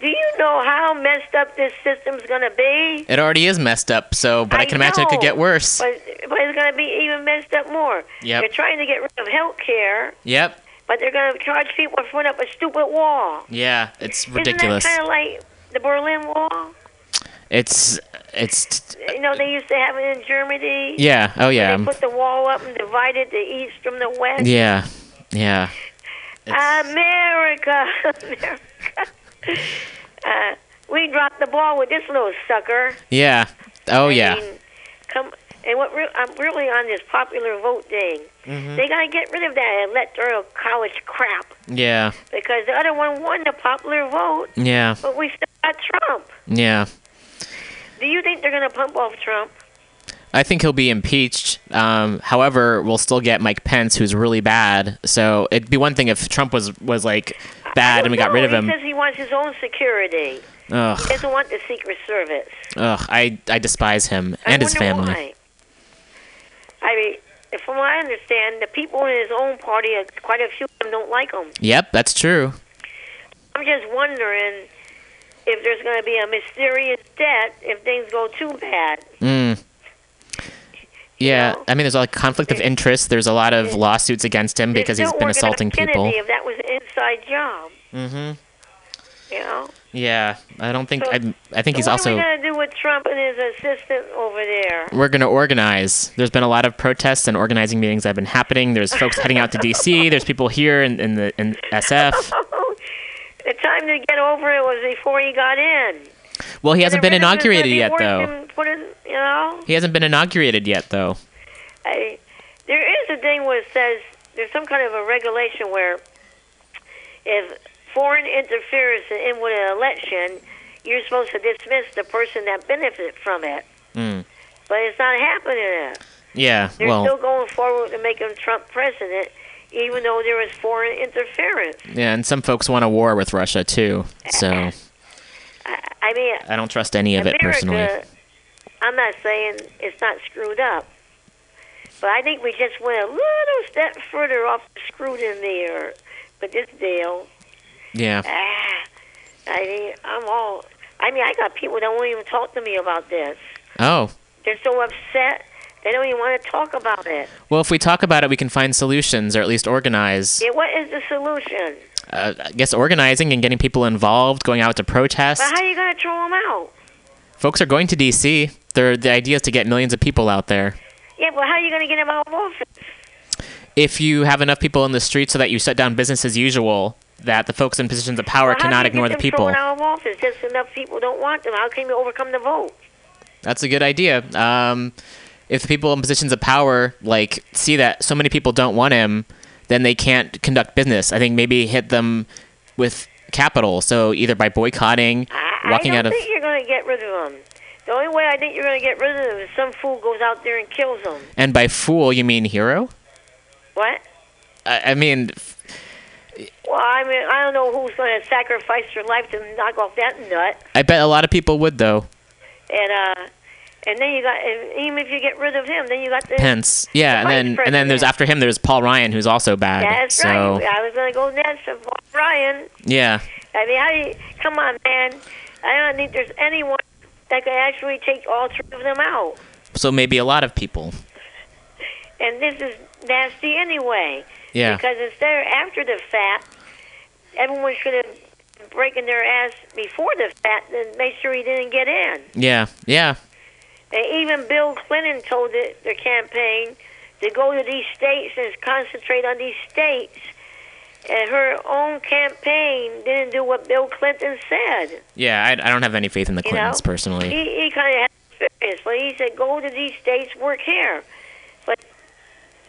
Do you know how messed up this system's going to be?
It already is messed up. So, but I, can imagine it could get worse.
But, but it's going to be even messed up more.
Yep.
They're trying to get rid of health care,
Yep.
but they're going to charge people for putting up a stupid wall.
Yeah. It's
Isn't
ridiculous.
that kind of like the Berlin Wall?
It's it's
You know, they used to have it in Germany.
yeah. Oh yeah.
They put the wall up and divided the east from the west.
Yeah. Yeah.
America, [laughs] America. uh, we dropped the ball with this little sucker.
Yeah. Oh
I
yeah.
mean. And what re- I'm really on this popular vote thing.
Mm-hmm.
They gotta get rid of that electoral college crap
Yeah.
because the other one won the popular vote,
Yeah.
but we still got Trump.
Yeah.
Do you think they're gonna pump off Trump?
I think he'll be impeached. Um, however, we'll still get Mike Pence, who's really bad. So it'd be one thing if Trump was was like bad and we got rid of him.
says he wants his own security.
Ugh.
He doesn't want the Secret Service.
Ugh. I I despise him
I
and his family.
Why. I mean, from what I understand, the people in his own party, uh, quite a few of them don't like him.
Yep, that's true.
I'm just wondering if there's going to be a mysterious death if things go too bad.
Mm. Yeah,
know?
I mean, there's a conflict of interest. There's a lot of lawsuits against him because he's been assaulting
Kennedy
people.
If that was an inside job,
Mm-hmm.
you know.
Yeah, I don't think
So-
I. I think he's
what
also.
are we going to do with Trump and his assistant over there?
We're gonna organize. There's been a lot of protests and organizing meetings that have been happening. There's folks heading out to [laughs] D.C. There's people here in, in the in SF. [laughs]
the time to get over it was before he got in.
Well, he hasn't been inaugurated yet, though.
you know.
He hasn't been inaugurated yet, though.
I, there is a thing where it says there's some kind of a regulation where if foreign interference in with an election, you're supposed to dismiss the person that benefited from it.
Mm.
But it's not happening.
Yeah.
They're
Well.
still going forward to making Trump president, even though there was foreign interference.
Yeah, and some folks want a war with Russia too. So
I, mean,
I don't trust any of it personally.
I'm not saying it's not screwed up, but I think we just went a little step further off the screwed in there. But this deal,
Yeah.
ah, I mean, I'm all. I mean, I got people that won't even talk to me about this.
Oh.
They're so upset. They don't even want to talk about it.
Well, if we talk about it, we can find solutions or at least organize.
Yeah, what is the solution?
Uh, I guess organizing and getting people involved, going out to protest.
But how are you going to throw them out?
Folks are going to D.C. They're, the idea is to get millions of people out there.
Yeah, but how are you going to get them out of office?
If you have enough people in the street so that you shut down business as usual, that the folks in positions of power
Well, how
cannot ignore
get
the
them
people.
out of office? Just enough people don't want them. How can you overcome the vote?
That's a good idea. Um, if the people in positions of power like see that so many people don't want him, then they can't conduct business. I think maybe hit them with capital. So either by boycotting,
I,
walking
I
out
don't
of
think you're going to get rid of them. The only way I think you're going to get rid of them is some fool goes out there and kills them.
and by fool you mean hero.
What?
I, I mean,
Well, I mean, I don't know who's going to sacrifice their life to knock off that nut.
I bet a lot of people would though.
And uh, and then you got, and even if you get rid of him, then you got the
Pence, yeah, and
vice
then and then there's after him there's Paul Ryan who's also bad.
That's
so
right. I was going to go next to Paul Ryan.
yeah,
I mean, how do you, come on, man. I don't think there's anyone that could actually take all three of them out.
so maybe a lot of people.
And this is nasty anyway.
Yeah,
Because instead of after the fact, everyone should have been breaking their ass before the fact and make sure he didn't get in.
yeah, yeah,
And even Bill Clinton told the, their campaign to go to these states and concentrate on these states. And her own campaign didn't do what Bill Clinton said.
yeah. I, I don't have any faith in the
You know,
Clintons personally.
He, he kind of had experience, but he said, go to these states, work here.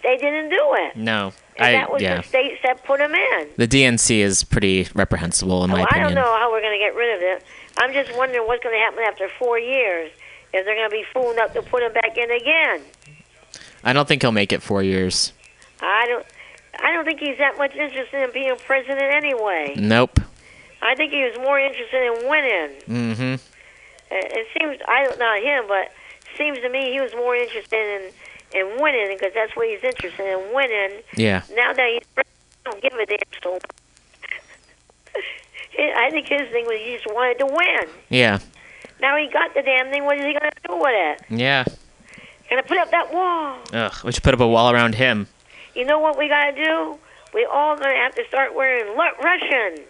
They didn't do it.
No,
And
I
that was
yeah.
the states that put him in.
The DNC is pretty reprehensible in my
opinion. I don't know how we're going to get rid of it. I'm just wondering what's going to happen after four years. If they're going to be fool enough to put him back in again.
I don't think he'll make it four years.
I don't. I don't think he's that much interested in being president anyway.
Nope.
I think he was more interested in winning.
Mm-hmm.
It, it seems I don't know him, but it seems to me he was more interested in in winning because that's what he's interested in winning.
Yeah.
Now that he's I don't give a damn so. [laughs] I think his thing was he just wanted to win.
Yeah.
Now he got the damn thing. What is he gonna do with it?
Yeah.
Gonna put up that wall?
Ugh. We should put up a wall around him.
You know what we gotta do? We all gonna have to start wearing Russian,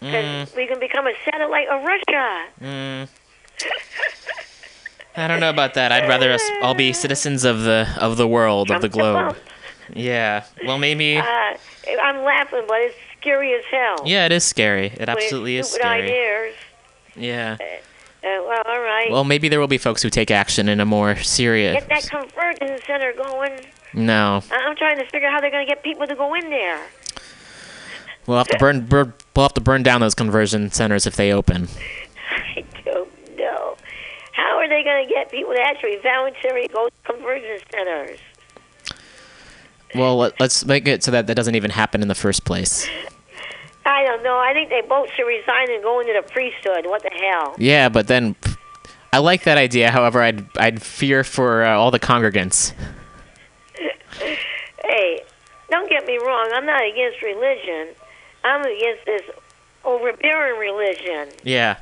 because we can become a satellite of Russia.
Mm. [laughs] I don't know about that. I'd rather us all be citizens of the of the world of the globe. Yeah. Well, maybe.
Uh, I'm laughing, but it's scary as hell.
Yeah, it is scary. It absolutely is scary.
ideas.
Yeah.
Uh, well, all right.
Well, maybe there will be folks who take action in a more serious.
Get that convergence center going.
No,
I'm trying to figure out how they're going to get people to go in there.
we'll have to burn, burn. We'll have to burn down those conversion centers if they open. [laughs]
I don't know. How are they going to get people to actually voluntarily go to conversion centers?
Well, let, let's make it so that that doesn't even happen in the first place.
I don't know. I think they both should resign and go into the priesthood. What the hell?
Yeah, but then I like that idea. However, I'd I'd fear for uh, all the congregants. [laughs]
Hey, don't get me wrong. I'm not against religion. I'm against this overbearing religion.
Yeah,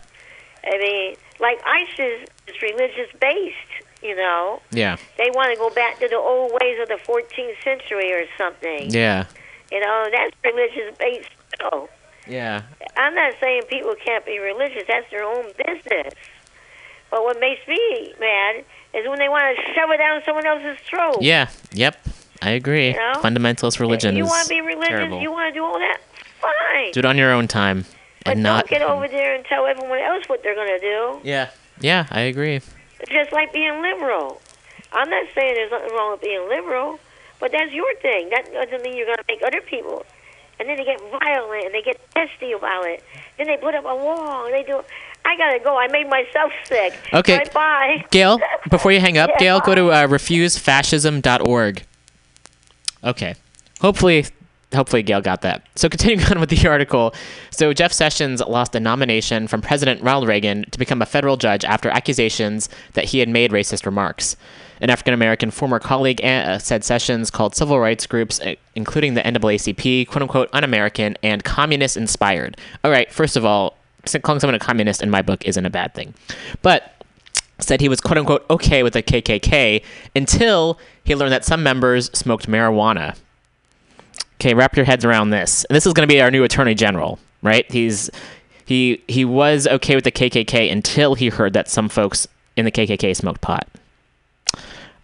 I mean, like ISIS is religious based. You know,
yeah,
they want to go back to the old ways of the 14th century or something.
yeah,
You know, that's religious based. So
yeah.
I'm not saying people can't be religious. That's their own business. But what makes me mad is when they want to shove it down someone else's throat.
Yeah, yep. I agree.
You know?
Fundamentalist religion
you want to be religious?
terrible.
You want to do all that? Fine.
Do it on your own time
but
and not.
don't get over there and tell everyone else what they're going to do.
Yeah, yeah. I agree.
Just like being liberal. I'm not saying there's nothing wrong with being liberal, but that's your thing. That doesn't mean you're going to make other people. And then they get violent and they get testy about it. Then they put up a wall and they do. I gotta go. I made myself sick.
Okay.
Bye bye.
Gail, [laughs] before you hang up,
Yeah,
Gail, go to uh, refusefascism.org. Okay. Hopefully, hopefully Gail got that. So continuing [laughs] on with the article, so Jeff Sessions lost a nomination from President Ronald Reagan to become a federal judge after accusations that he had made racist remarks. An African American former colleague uh, said Sessions called civil rights groups, uh, including the NAACP, "quote unquote" un-American and communist inspired. All right, first of all, calling someone a communist in my book isn't a bad thing, but said he was quote unquote okay with the KKK until he learned that some members smoked marijuana. Okay, wrap your heads around this. This is going to be our new attorney general, right? He's he he was okay with the KKK until he heard that some folks in the KKK smoked pot.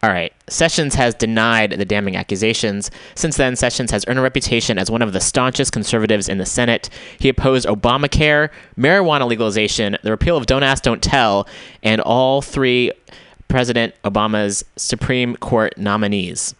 All right. Sessions has denied the damning accusations. Since then, Sessions has earned a reputation as one of the staunchest conservatives in the Senate. He opposed Obamacare, marijuana legalization, the repeal of Don't Ask, Don't Tell, and all three President Obama's Supreme Court nominees.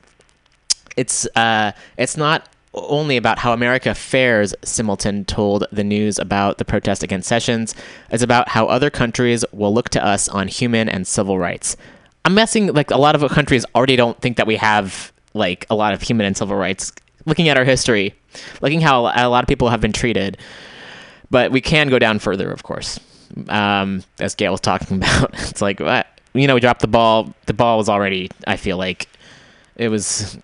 It's uh, it's not only about how America fares, Simelton told the news about the protest against Sessions. It's about how other countries will look to us on human and civil rights. I'm guessing like a lot of countries already don't think that we have like a lot of human and civil rights. Looking at our history, looking how a lot of people have been treated, but we can go down further, of course. Um, as Gail was talking [laughs] about, it's like what you know, we dropped the ball. The ball was already. I feel like it was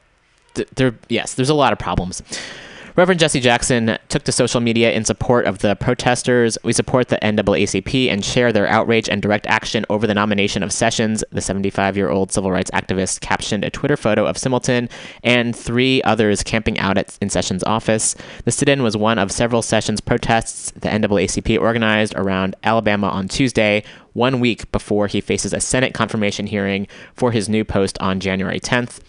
th- there. Yes, there's a lot of problems. Reverend Jesse Jackson took to social media in support of the protesters. We support the NAACP and share their outrage and direct action over the nomination of Sessions. The 75 year old civil rights activist captioned a Twitter photo of Simelton and three others camping out at, in Sessions' office. The sit in was one of several Sessions protests the NAACP organized around Alabama on Tuesday, one week before he faces a Senate confirmation hearing for his new post on January 10th.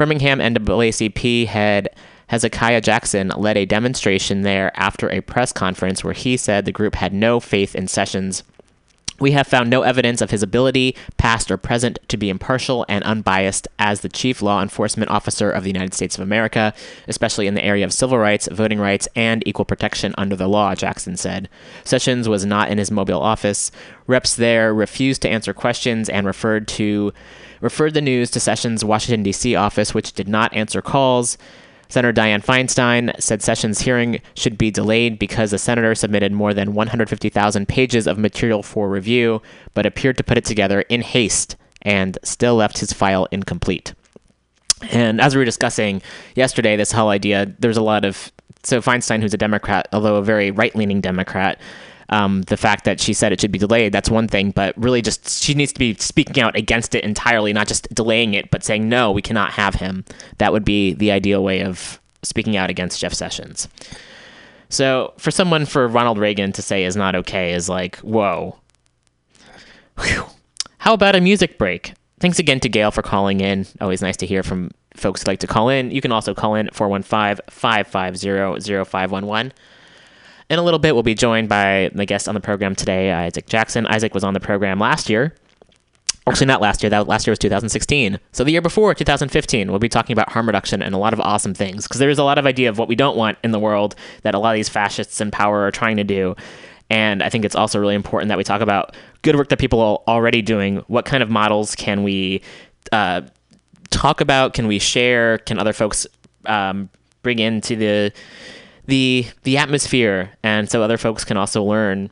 Birmingham NAACP head Hezekiah Jackson led a demonstration there after a press conference where he said the group had no faith in Sessions. We have found no evidence of his ability, past or present, to be impartial and unbiased as the chief law enforcement officer of the United States of America, especially in the area of civil rights, voting rights, and equal protection under the law, Jackson said. Sessions was not in his mobile office. Reps there refused to answer questions and referred to referred the news to Sessions' Washington, D.C. office, which did not answer calls. Senator Dianne Feinstein said Sessions' hearing should be delayed because the senator submitted more than 150,000 pages of material for review, but appeared to put it together in haste and still left his file incomplete. And as we were discussing yesterday, this whole idea, there's a lot of. So Feinstein, who's a Democrat, although a very right leaning Democrat, um, the fact that she said it should be delayed, that's one thing, but really just she needs to be speaking out against it entirely, not just delaying it, but saying, no, we cannot have him. That would be the ideal way of speaking out against Jeff Sessions. So for someone for Ronald Reagan to say is not okay is like, whoa. Whew. How about a music break? Thanks again to Gail for calling in. Always nice to hear from folks who like to call in. You can also call in at 415 550 0511. In a little bit, we'll be joined by the guest on the program today, Isaac Jackson. Isaac was on the program last year. Actually, not last year. That last year was 2016. So the year before, 2015, we'll be talking about harm reduction and a lot of awesome things because there is a lot of idea of what we don't want in the world that a lot of these fascists in power are trying to do. And I think it's also really important that we talk about good work that people are already doing. What kind of models can we uh, talk about? Can we share? Can other folks um, bring into the the the atmosphere, and so other folks can also learn?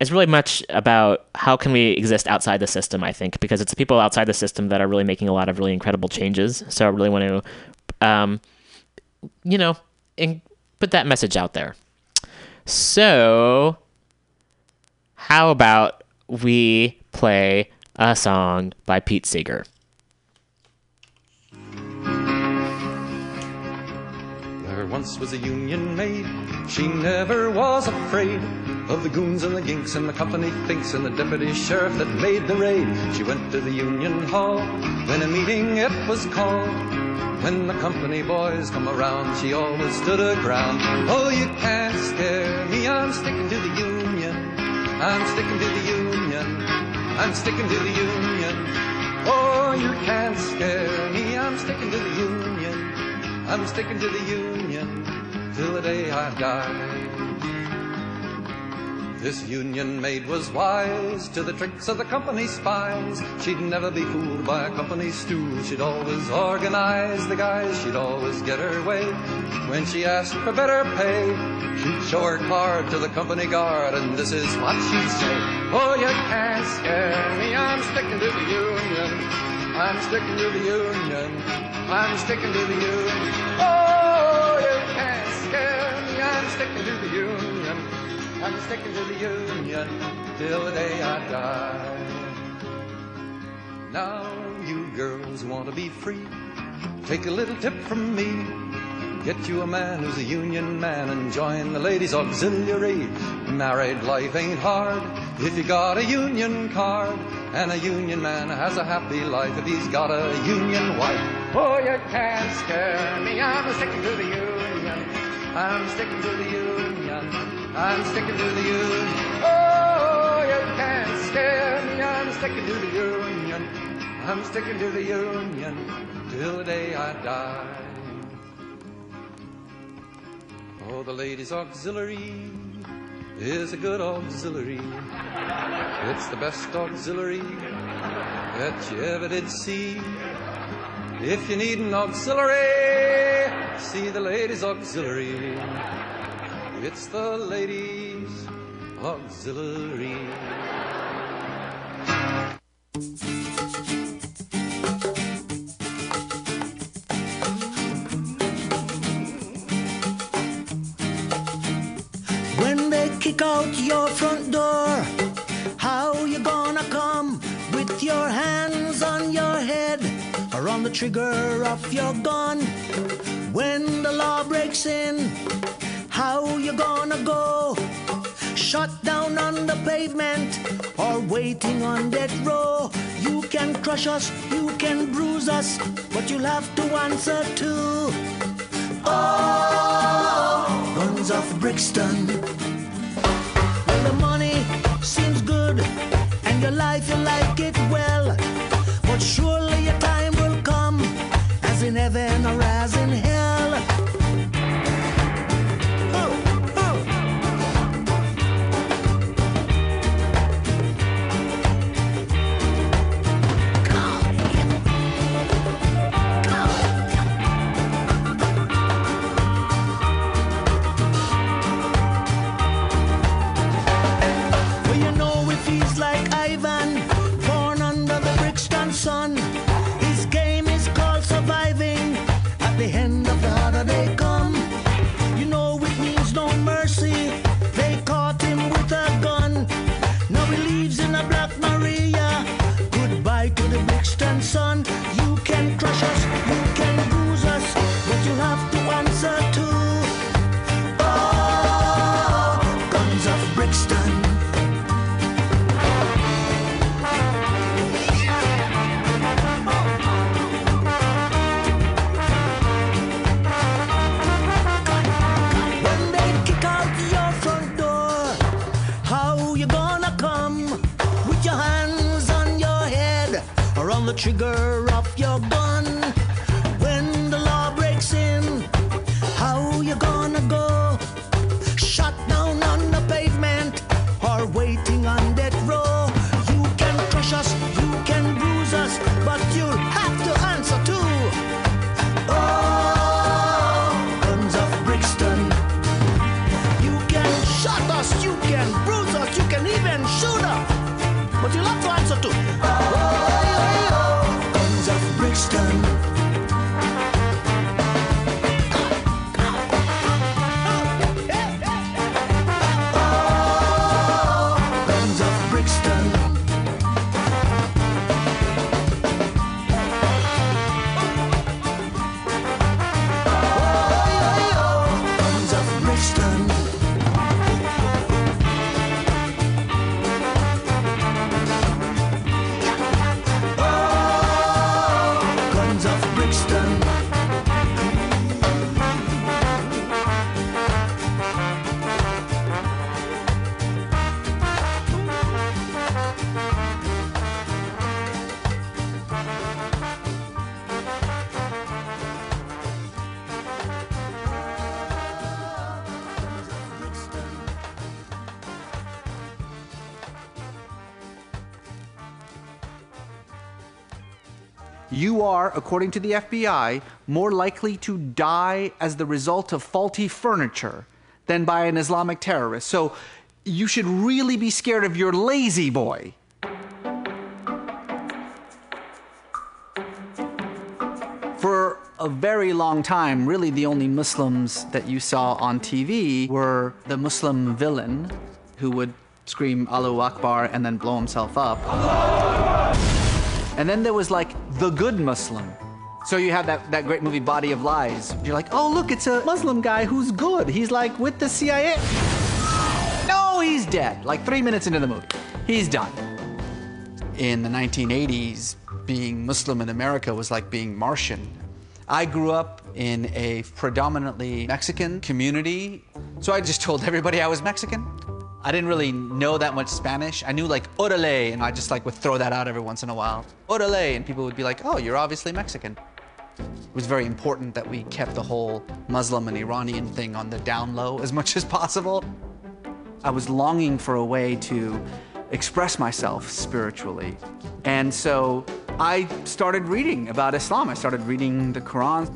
It's really much about how can we exist outside the system. I think because it's people outside the system that are really making a lot of really incredible changes. So I really want to, um, you know, in, put that message out there. So how about we play a song by Pete Seeger?
Once was a union maid. She never was afraid of the goons and the ginks and the company thinks and the deputy sheriff that made the raid. She went to the union hall when a meeting it was called. When the company boys come around, she always stood her ground. Oh, you can't scare me, I'm sticking to the union. I'm sticking to the union. I'm sticking to the union. Oh, you can't scare me, I'm sticking to the union. I'm sticking to the union till the day I die. This union maid was wise to the tricks of the company spies. She'd never be fooled by a company stool. She'd always organize the guys. She'd always get her way. When she asked for better pay, she'd show her card to the company guard, and this is what she'd say. Oh, you can't scare me. I'm sticking to the union. I'm sticking to the union. I'm sticking to the union. Oh, you can't scare me. I'm sticking to the union. I'm sticking to the union till the day I die. Now, you girls want to be free. Take a little tip from me. Get you a man who's a union man and join the ladies' auxiliary. Married life ain't hard if you got a union card. And a union man has a happy life if he's got a union wife. Oh, you can't scare me. I'm sticking to the union. I'm sticking to the union. I'm sticking to the union. Oh, you can't scare me. I'm sticking to the union. I'm sticking to the union till the day I die. Oh, the ladies' auxiliary is a good auxiliary. It's the best auxiliary that you ever did see. If you need an auxiliary, see the ladies' auxiliary. It's the ladies' auxiliary.
Kick out your front door, how you gonna come with your hands on your head or on the trigger of your gun? When the law breaks in, how you gonna go? Shut down on the pavement or waiting on that row. You can crush us, you can bruise us, but you'll have to answer to. Oh, guns of Brixton. Your life you like it well. But surely your time will come, as in heaven or as in hell.
Are, according to the FBI, more likely to die as the result of faulty furniture than by an Islamic terrorist. So you should really be scared of your lazy boy. For a very long time, really the only Muslims that you saw on TV were the Muslim villain who would scream Allahu Akbar and then blow himself up. And then there was like the good Muslim. So you have that, that great movie Body of Lies. You're like, oh, look, it's a Muslim guy who's good. He's like with the CIA. No, he's dead. Like three minutes into the movie, he's done. In the 1980s, being Muslim in America was like being Martian. I grew up in a predominantly Mexican community, so I just told everybody I was Mexican. I didn't really know that much Spanish. I knew like orale, and I just like would throw that out every once in a while. Orale, and people would be like, "Oh, you're obviously Mexican." It was very important that we kept the whole Muslim and Iranian thing on the down low as much as possible. I was longing for a way to express myself spiritually. And so I started reading about Islam. I started reading the Quran.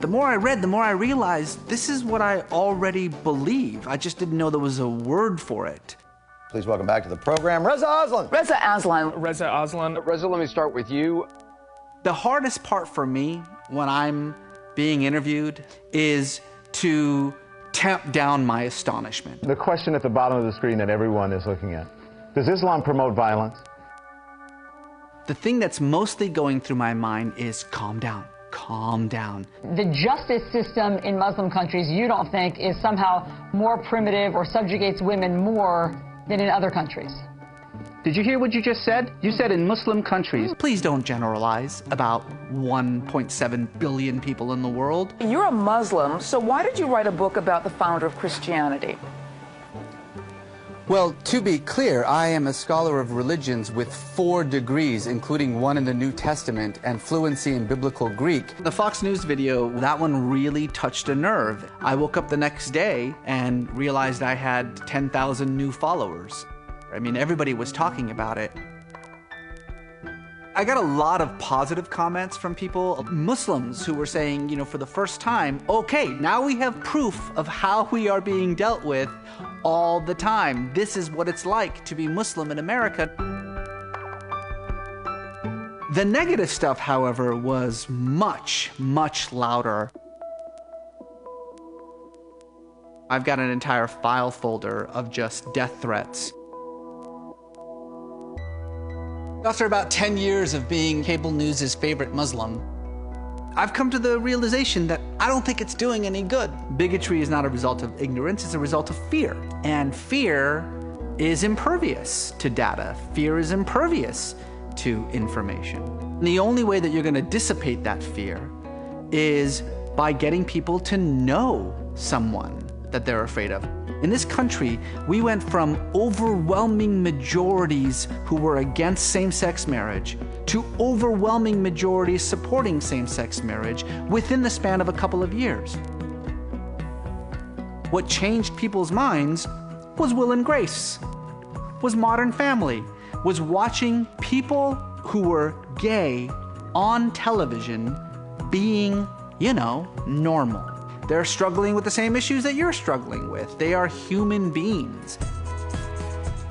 The more I read, the more I realized this is what I already believe. I just didn't know there was a word for it.
Please welcome back to the program, Reza Aslan.
Reza Aslan.
Reza Aslan.
Reza, let me start with you.
The hardest part for me when I'm being interviewed is to tamp down my astonishment.
The question at the bottom of the screen that everyone is looking at Does Islam promote violence?
The thing that's mostly going through my mind is calm down, calm down.
The justice system in Muslim countries, you don't think, is somehow more primitive or subjugates women more than in other countries?
Did you hear what you just said? You said in Muslim countries. Please don't generalize about 1.7 billion people in the world.
You're a Muslim, so why did you write a book about the founder of Christianity?
Well, to be clear, I am a scholar of religions with four degrees, including one in the New Testament and fluency in biblical Greek. The Fox News video, that one really touched a nerve. I woke up the next day and realized I had 10,000 new followers. I mean, everybody was talking about it. I got a lot of positive comments from people, Muslims, who were saying, you know, for the first time, okay, now we have proof of how we are being dealt with all the time. This is what it's like to be Muslim in America. The negative stuff, however, was much, much louder. I've got an entire file folder of just death threats. After about 10 years of being cable news' favorite Muslim, I've come to the realization that I don't think it's doing any good. Bigotry is not a result of ignorance, it's a result of fear. And fear is impervious to data, fear is impervious to information. And the only way that you're going to dissipate that fear is by getting people to know someone that they're afraid of. In this country, we went from overwhelming majorities who were against same sex marriage to overwhelming majorities supporting same sex marriage within the span of a couple of years. What changed people's minds was Will and Grace, was Modern Family, was watching people who were gay on television being, you know, normal. They're struggling with the same issues that you're struggling with. They are human beings.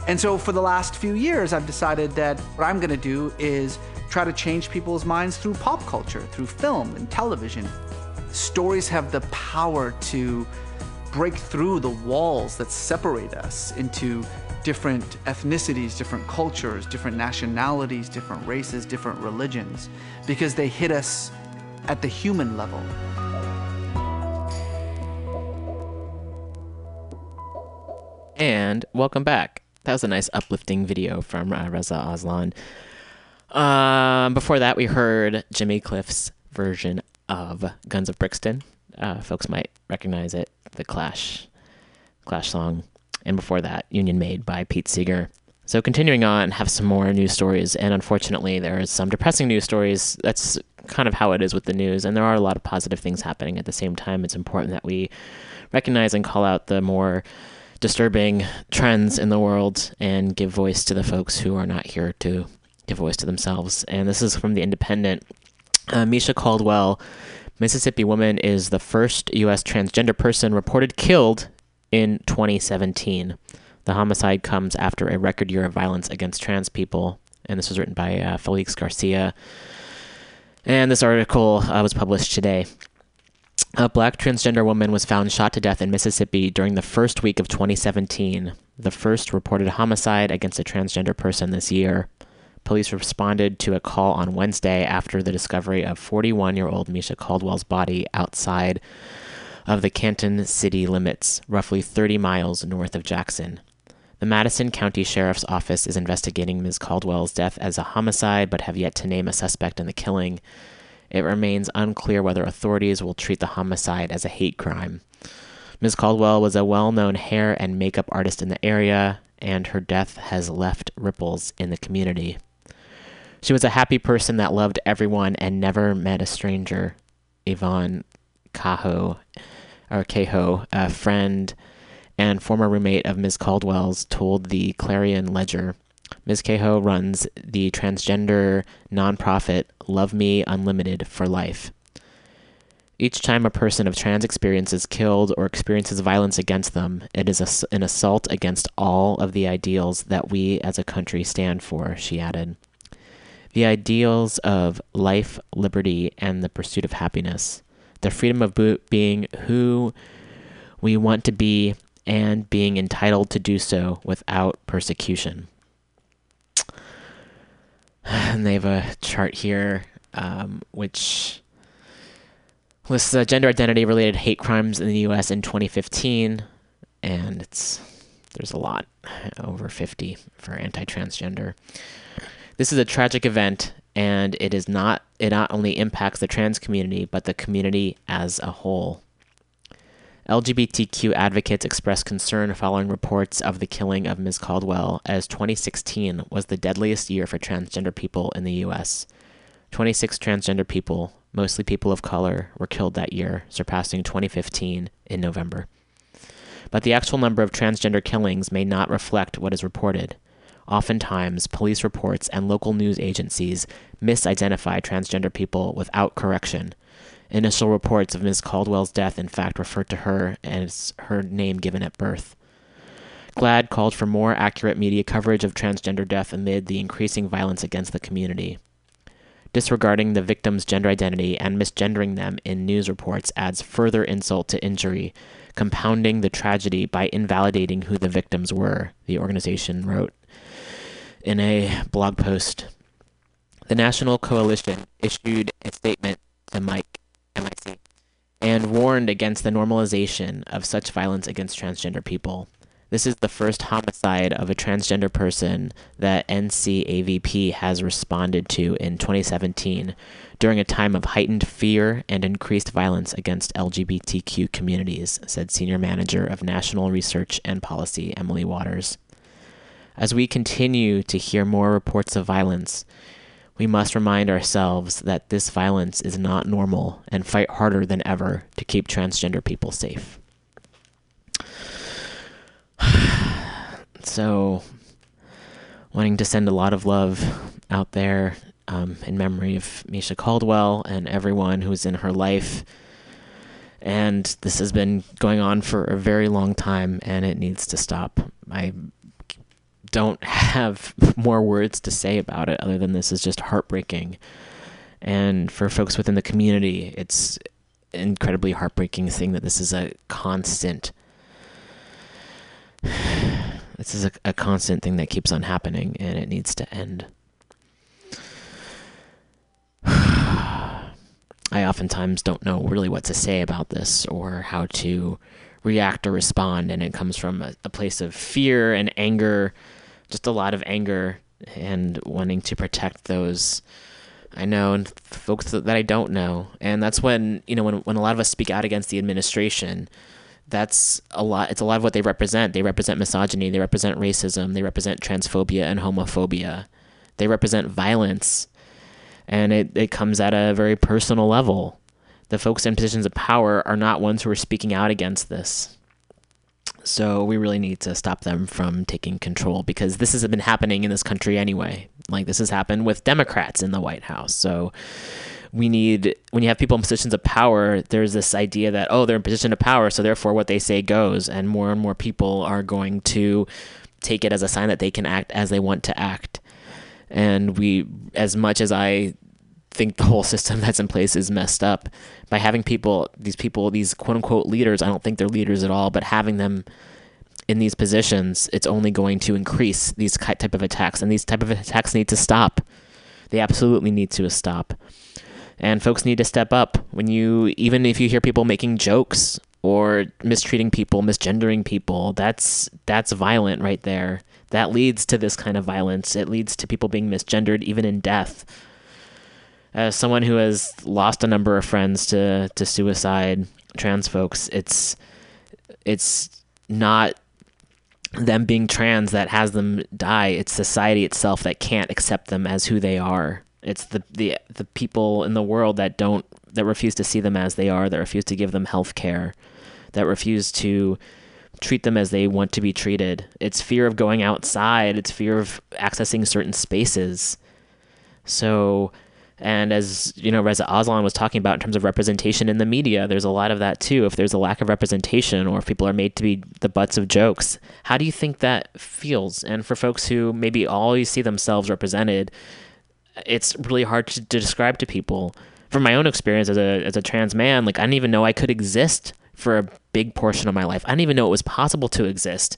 And so for the last few years, I've decided that what I'm going to do is try to change people's minds through pop culture, through film and television. Stories have the power to break through the walls that separate us into different ethnicities, different cultures, different nationalities, different races, different religions, because they hit us at the human level.
And welcome back. That was a nice uplifting video from uh, Reza Aslan. Um, before that, we heard Jimmy Cliff's version of Guns of Brixton. Uh, folks might recognize it, the Clash, Clash song. And before that, Union Made by Pete Seeger. So continuing on, have some more news stories, and unfortunately, there is some depressing news stories. That's kind of how it is with the news, and there are a lot of positive things happening at the same time. It's important that we recognize and call out the more disturbing trends in the world and give voice to the folks who are not here to give voice to themselves. And this is from the Independent. Uh, Mesha Caldwell, Mississippi woman, is the first U.S. transgender person reported killed in 2017. The homicide comes after a record year of violence against trans people, and this was written by uh, Feliks Garcia. And this article uh, was published today. A black transgender woman was found shot to death in Mississippi during the first week of 2017, the first reported homicide against a transgender person this year. Police responded to a call on Wednesday after the discovery of 41 year old Mesha Caldwell's body outside of the Canton city limits, roughly 30 miles north of Jackson. The Madison County Sheriff's Office is investigating Ms. Caldwell's death as a homicide, but have yet to name a suspect in the killing. It remains unclear whether authorities will treat the homicide as a hate crime. Ms. Caldwell was a well known hair and makeup artist in the area, and her death has left ripples in the community. She was a happy person that loved everyone and never met a stranger. Yvonne Caho, or Caho, a friend and former roommate of Ms. Caldwell's, told the Clarion Ledger. Ms. Caho runs the transgender nonprofit Love Me Unlimited for Life. Each time a person of trans experience is killed or experiences violence against them, it is an assault against all of the ideals that we as a country stand for, she added. The ideals of life, liberty, and the pursuit of happiness. The freedom of being who we want to be and being entitled to do so without persecution. [sighs] And they have a chart here um, which lists uh, gender identity related hate crimes in the U.S. in 2015, and it's there's a lot, over 50 for anti-transgender. This is a tragic event, and it is not it not only impacts the trans community but the community as a whole. LGBTQ advocates expressed concern following reports of the killing of Ms. Caldwell, as 2016 was the deadliest year for transgender people in the U.S. 26 transgender people, mostly people of color, were killed that year, surpassing 2015 in November. But the actual number of transgender killings may not reflect what is reported. Oftentimes, police reports and local news agencies misidentify transgender people without correction. Initial reports of Ms. Caldwell's death, in fact, referred to her as her name given at birth. GLAAD called for more accurate media coverage of transgender death amid the increasing violence against the community. Disregarding the victim's gender identity and misgendering them in news reports adds further insult to injury, compounding the tragedy by invalidating who the victims were, the organization wrote in a blog post. The National Coalition issued a statement to Mic And warned against the normalization of such violence against transgender people. This is the first homicide of a transgender person that NCAVP has responded to in 2017 during a time of heightened fear and increased violence against LGBTQ communities, said Senior Manager of National Research and Policy Emily Waters. As we continue to hear more reports of violence, we must remind ourselves that this violence is not normal and fight harder than ever to keep transgender people safe. [sighs] so, wanting to send a lot of love out there um, in memory of Mesha Caldwell and everyone who's in her life. And this has been going on for a very long time and it needs to stop. I don't have [laughs] more words to say about it other than this is just heartbreaking. And for folks within the community, it's incredibly heartbreaking thing that this is a constant [sighs] this is a, a constant thing that keeps on happening and it needs to end. [sighs] I oftentimes don't know really what to say about this or how to react or respond, and it comes from a, a place of fear and anger, just a lot of anger and wanting to protect those I know and folks that I don't know. And that's when, you know, when when a lot of us speak out against the administration, that's a lot it's a lot of what they represent. They represent misogyny, they represent racism, they represent transphobia and homophobia. They represent violence. And it, it comes at a very personal level. The folks in positions of power are not ones who are speaking out against this. So we really need to stop them from taking control because this has been happening in this country anyway. Like this has happened with Democrats in the White House. So we need when you have people in positions of power, there's this idea that oh, they're in position of power, so therefore what they say goes, and more and more people are going to take it as a sign that they can act as they want to act. And we as much as I think the whole [laughs] system that's in place is messed up. By having people these people these quote unquote leaders i don't think they're leaders at all but having them in these positions it's only going to increase these type of attacks and these type of attacks need to stop. They absolutely need to stop. And folks need to step up. When you even if you hear people making jokes or mistreating people misgendering people that's that's violent right there. That leads to this kind of violence. It leads to people being misgendered even in death as someone who has lost a number of friends to to suicide, trans folks, it's it's not them being trans that has them die. It's society itself that can't accept them as who they are. It's the the the people in the world that don't that refuse to see them as they are, that refuse to give them health care, that refuse to treat them as they want to be treated. It's fear of going outside, it's fear of accessing certain spaces. So and as you know, Reza Aslan was talking about in terms of representation in the media, there's a lot of that too. If there's a lack of representation, or if people are made to be the butts of jokes, how do you think that feels? And for folks who maybe always see themselves represented, it's really hard to, to describe to people. From my own experience as a as a trans man, like I didn't even know I could exist for a big portion of my life. I didn't even know it was possible to exist.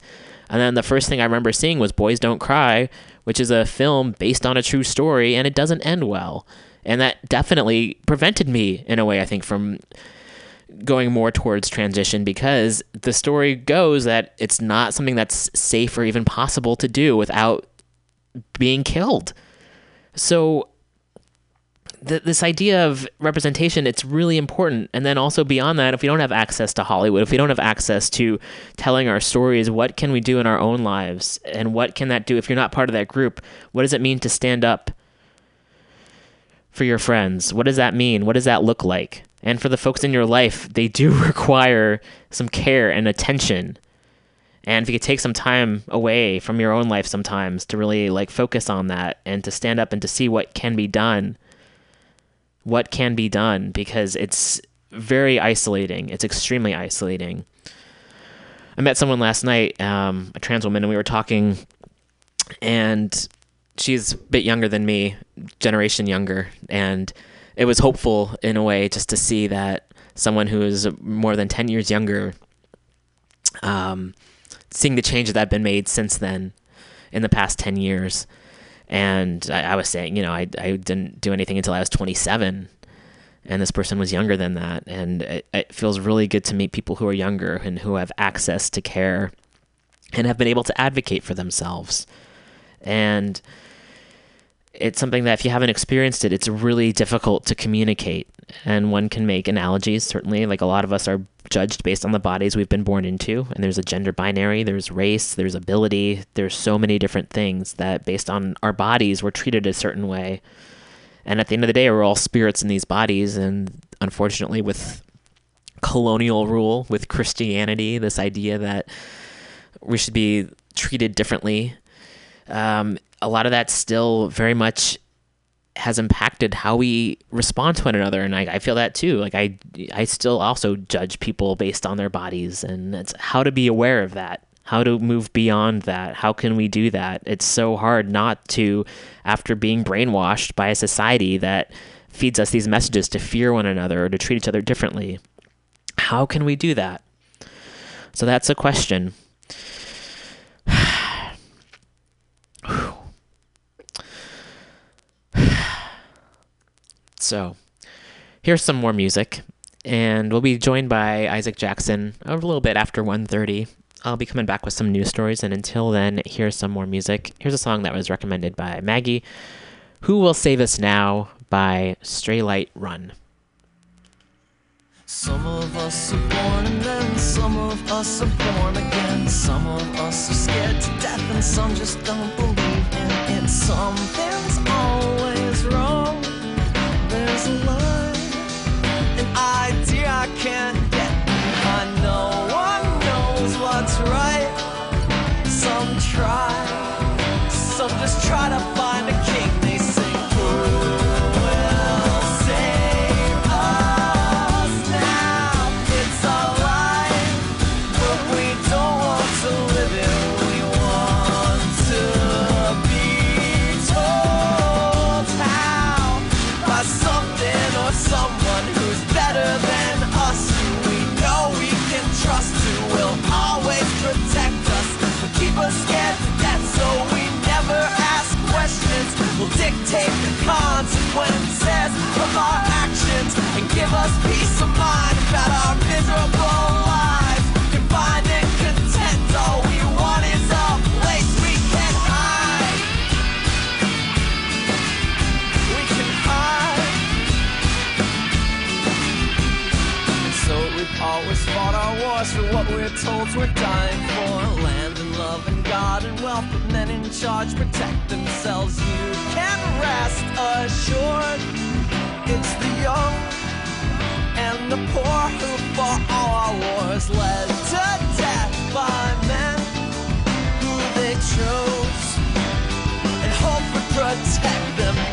And then the first thing I remember seeing was Boys Don't Cry, which is a film based on a true story, and it doesn't end well and that definitely prevented me in a way i think from going more towards transition because the story goes that it's not something that's safe or even possible to do without being killed. So th- this idea of representation it's really important. And then also beyond that if we don't have access to hollywood if we don't have access to telling our stories what can we do in our own lives? And what can that do if you're not part of that group? What does it mean to stand up for your friends? What does that mean? What does that look like? And for the folks in your life, they do [laughs] require some care and attention. And if you could take some time away from your own life sometimes to really like focus on that and to stand up and to see what can be done. What can be done because it's very isolating. It's extremely isolating. I met someone last night, um, a trans woman, and we were talking, and she's a bit younger than me, generation younger, and it was hopeful in a way just to see that someone who is more than 10 years younger um, seeing the changes that have been made since then in the past 10 years and I, I, was saying you know I, I didn't do anything until i was 27 and this person was younger than that and it, it feels really good to meet people who are younger and who have access to care and have been able to advocate for themselves. And it's something that if you haven't experienced it, it's really difficult to communicate. And one can make analogies, certainly. Like a lot of us are judged based on the bodies we've been born into. And there's a gender binary, there's race, there's ability, there's so many different things that based on our bodies, we're treated a certain way. And at the end of the day, we're all spirits in these bodies. And unfortunately, with colonial rule, with Christianity, this idea that we should be treated differently. Um, a lot of that still very much has impacted how we respond to one another, and I, I feel that too. Like I, I still also judge people based on their bodies, and it's how to be aware of that, how to move beyond that. How can we do that? It's so hard not to, after being brainwashed by a society that feeds us these messages to fear one another or to treat each other differently. How can we do that? So that's a question. [sighs] So, here's some more music, and we'll be joined by Isaac Jackson a little bit after 1:30. I'll be coming back with some news stories, and until then, here's some more music. Here's a song that was recommended by Maggie. "Who Will Save Us Now" by Straylight Run.
Some of us are born and then some of us are born again. Some of us are scared to death and some just don't believe in it. Something's always wrong. There's a line, an idea I can't told we're dying for. Land and love and God and wealth, but men in charge protect themselves. You can rest assured it's the young and the poor who fought all our wars, led to death by men who they chose and hope would protect them.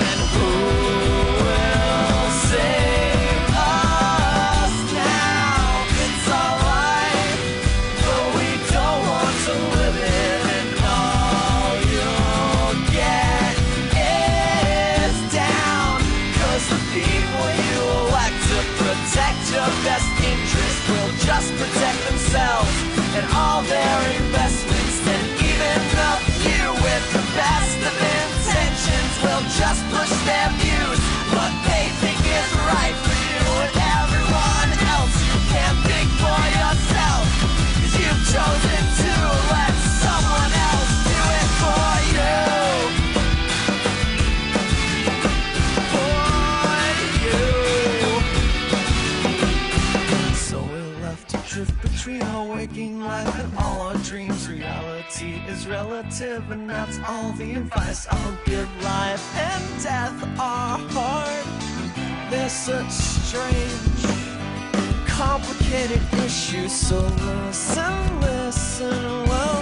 Is relative, and that's all the advice I'll give. Life and death are hard. They're such strange, complicated issues. So listen, listen well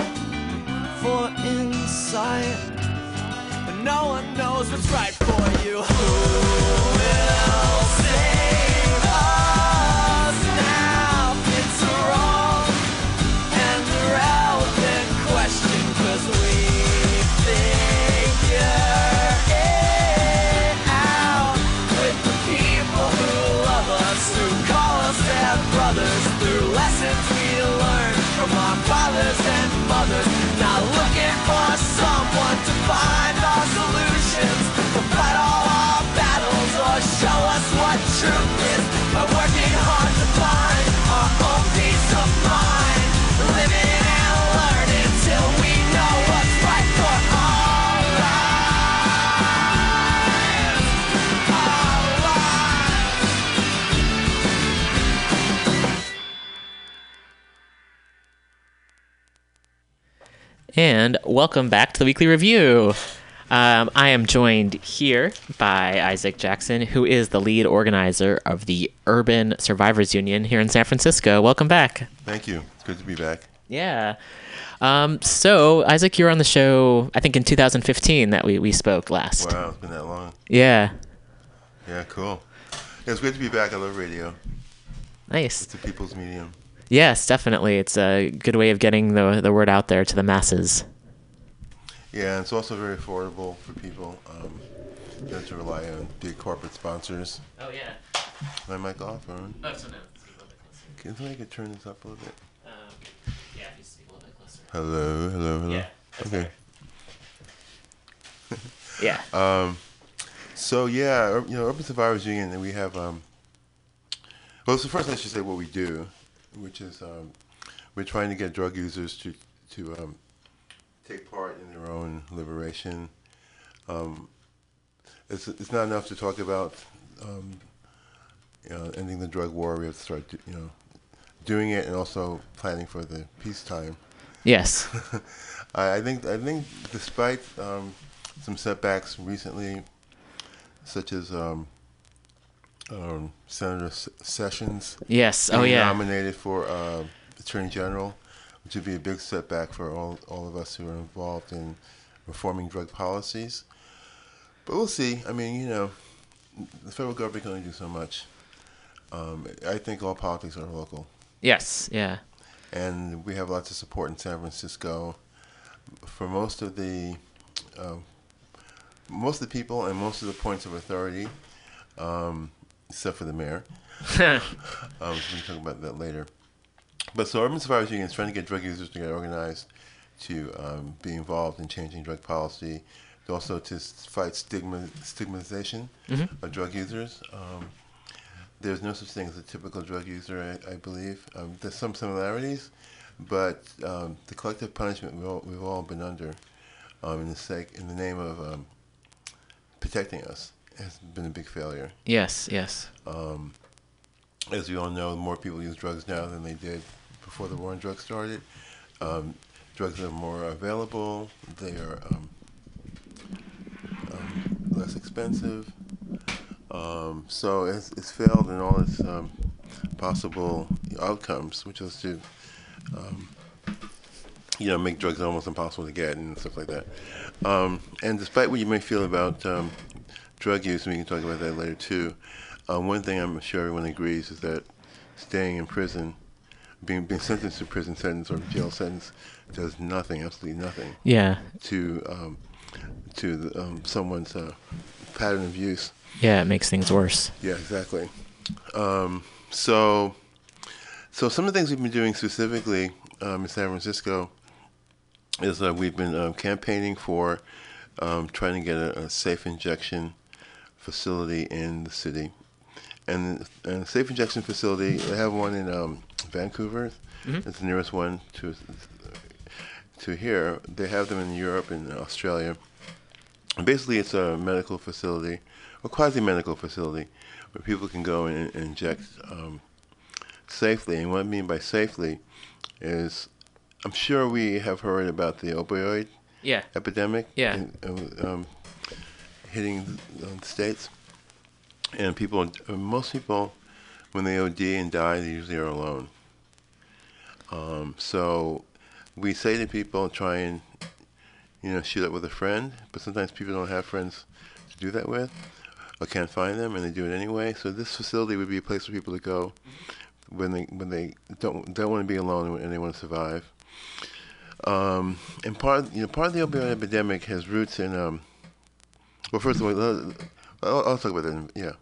for insight. But no one knows what's right for you. Who will save And
welcome back to the weekly review. Um, I am joined here by Isaac Jackson, who is the lead organizer of the Urban Survivors Union here in San Francisco. Welcome back.
Thank you. It's good to be back.
Yeah. Um, so, Isaac, you were on the show, I think in 2015 that we, we spoke last.
Wow, it's been that long.
Yeah.
Yeah, cool. Yeah, it's great to be back. I love radio.
Nice.
It's a people's medium.
Yes, definitely. It's a good way of getting the, the word out there to the masses.
Yeah, and it's also very affordable for people. Um, you don't have to rely on big corporate sponsors.
Oh, yeah.
My mic off, or?
Oh, so no.
Can somebody could turn this up a little bit?
Um, yeah, if you speak a little bit closer.
Hello, hello, hello.
Yeah,
okay.
Yeah. [laughs]
Um, so yeah, you know, Urban Survivors Union, and we have. Um, well, so first I should say what we do, which is um, we're trying to get drug users to to um, take part in their own liberation. Um, it's it's not enough to talk about um, you know ending the drug war. We have to start do, you know doing it and also planning for the peacetime.
Yes. [laughs]
I, I think I think despite um, some setbacks recently, such as um, um, Senator Sessions.
Yes. Oh, yeah.
Nominated for uh, Attorney General, which would be a big setback for all all of us who are involved in reforming drug policies. But we'll see. I mean, you know, the federal government can only do so much. Um, I think all politics are local
Yes. Yeah.
and we have lots of support in San Francisco. For most of the um, most of the people and most of the points of authority, um, except for the mayor. [laughs] [laughs] um, we can talk about that later. But so Urban Survivors Union is trying to get drug users to get organized, to um, be involved in changing drug policy, also to fight stigma stigmatization
Mhm.
of drug users. Um, there's no such thing as a typical drug user, I, I believe. Um, there's some similarities, but um, the collective punishment we've all, we've all been under, um, in the sake, in the name of um, protecting us, has been a big failure.
Yes. Yes.
Um, as we all know, more people use drugs now than they did before the war on drugs started. Um, drugs are more available. They are um, um, less expensive. Um, so it's, it's failed in all its um, possible outcomes, which is to, um, you know, make drugs almost impossible to get and stuff like that. Um, and despite what you may feel about um, drug use, and we can talk about that later too, um, one thing I'm sure everyone agrees is that staying in prison, being being sentenced to prison sentence or jail sentence, does nothing, absolutely nothing.
Yeah.
To um, to the, um, someone's uh, pattern of use.
Yeah. It makes things worse.
Yeah, exactly. Um, so, so some of the things we've been doing specifically um, in San Francisco is uh, we've been um, campaigning for um, trying to get a, a safe injection facility in the city. And, and a safe injection facility, they have one in um, Vancouver.
Mhm.
It's the nearest one to to here. They have them in Europe and Australia. And basically, it's a medical facility, a quasi-medical facility, where people can go and, and inject um, safely. And what I mean by safely is, I'm sure we have heard about the opioid
Yeah.
epidemic
Yeah.
in, um, hitting the, states. And people, most people, when they OD and die, they usually are alone. Um, so we say to people, try and you know shoot up with a friend, but sometimes people don't have friends to do that with, or can't find them, and they do it anyway. So this facility would be a place for people to go when they when they don't don't want to be alone and they want to survive. Um, and part you know part of the opioid epidemic has roots in um. Well, first of all, I'll, I'll talk about that. Yeah,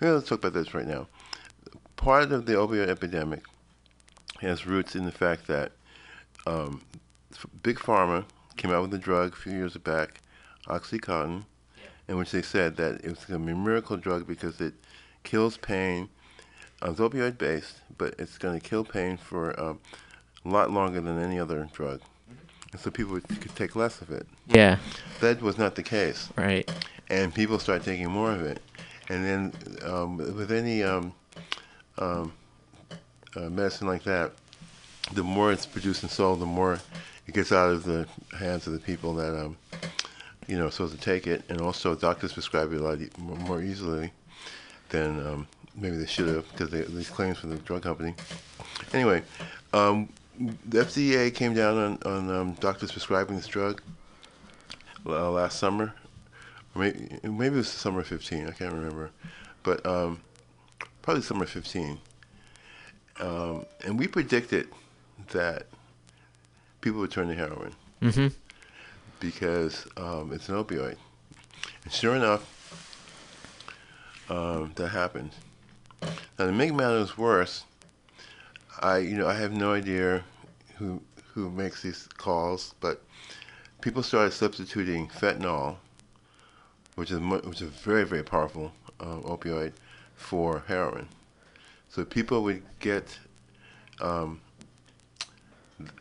yeah. Let's talk about this right now. Part of the opioid epidemic has roots in the fact that um, big pharma came out with a drug a few years back, OxyContin, in which they said that it was going to be a miracle drug because it kills pain. Uh, it's opioid based, but it's going to kill pain for um, a lot longer than any other drug. So people could take less of it.
Yeah.
That was not the case.
Right.
And people started taking more of it. And then um, with any um, um, uh, medicine like that, the more it's produced and sold, the more it gets out of the hands of the people that um, you know are supposed to take it, and also doctors prescribe it a lot e- more more easily than um, maybe they should have because these claims from the drug company. Anyway, um, the FDA came down on, on um, doctors prescribing this drug uh, last summer. Maybe, maybe it was summer 15, I can't remember. But um, probably summer 15. Um, and we predicted that people would turn to heroin
Mm-hmm.
because um, it's an opioid. And sure enough, um, that happened. Now to make matters worse, I you know I have no idea who who makes these calls, but people started substituting fentanyl, which is which is a very very powerful uh, opioid, for heroin. So people would get um,